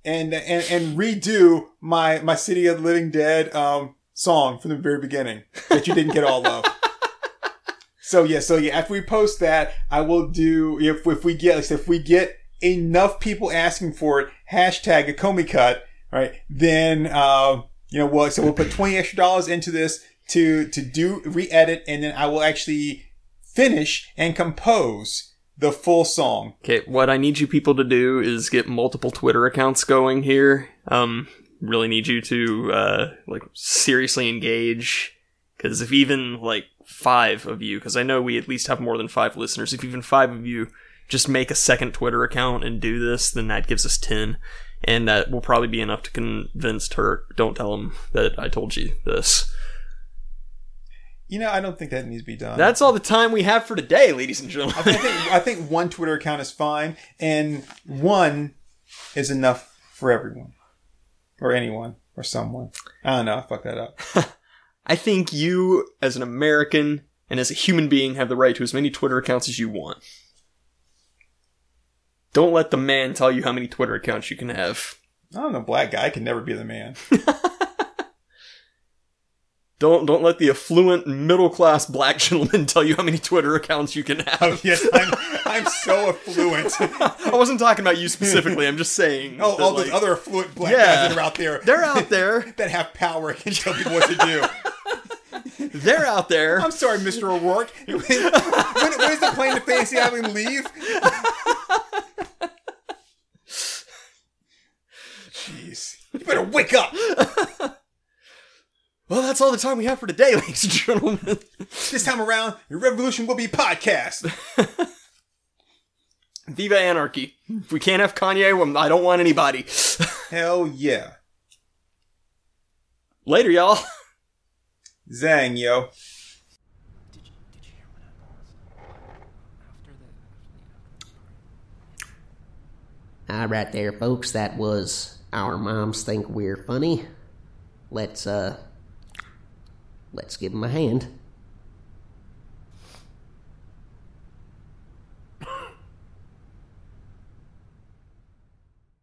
and and, and redo my my City of the Living Dead um song from the very beginning that you didn't get all of. So yeah, so yeah, after we post that, I will do if if we get if we get enough people asking for it, hashtag a Comey cut, right? Then um, you know what? So we'll put twenty extra dollars into this to to do re-edit, and then I will actually finish and compose the full song. Okay, what I need you people to do is get multiple Twitter accounts going here. Um, really need you to uh, like seriously engage because if even like five of you, because I know we at least have more than five listeners, if even five of you just make a second Twitter account and do this, then that gives us ten, and that will probably be enough to convince Turk. Don't tell him that I told you this. You know, I don't think that needs to be done. That's all the time we have for today, ladies and gentlemen. I think I think one Twitter account is fine, and one is enough for everyone, or anyone, or someone. I don't know. I fucked that up. I think you, as an American and as a human being, have the right to as many Twitter accounts as you want. Don't let the man tell you how many Twitter accounts you can have. I don't know. Black guy can never be the man. Don't don't let the affluent middle class black gentleman tell you how many Twitter accounts you can have. Oh, yes, I'm, I'm so affluent. I wasn't talking about you specifically. I'm just saying. Oh, all those like, other affluent black Yeah. guys that are out there. They're out there. that have power and can tell people what to do. They're out there. I'm sorry, Mr. O'Rourke. when, when, is the plane to Fantasy Island leave? Jeez. You better wake up. Well, that's all the time we have for today, ladies and gentlemen. This time around, your revolution will be podcast. Viva Anarchy. If we can't have Kanye, well, I don't want anybody. Hell yeah. Later, y'all. Zang, yo. All right, there, folks. That was our moms think we're funny. Let's uh, let's give him a hand.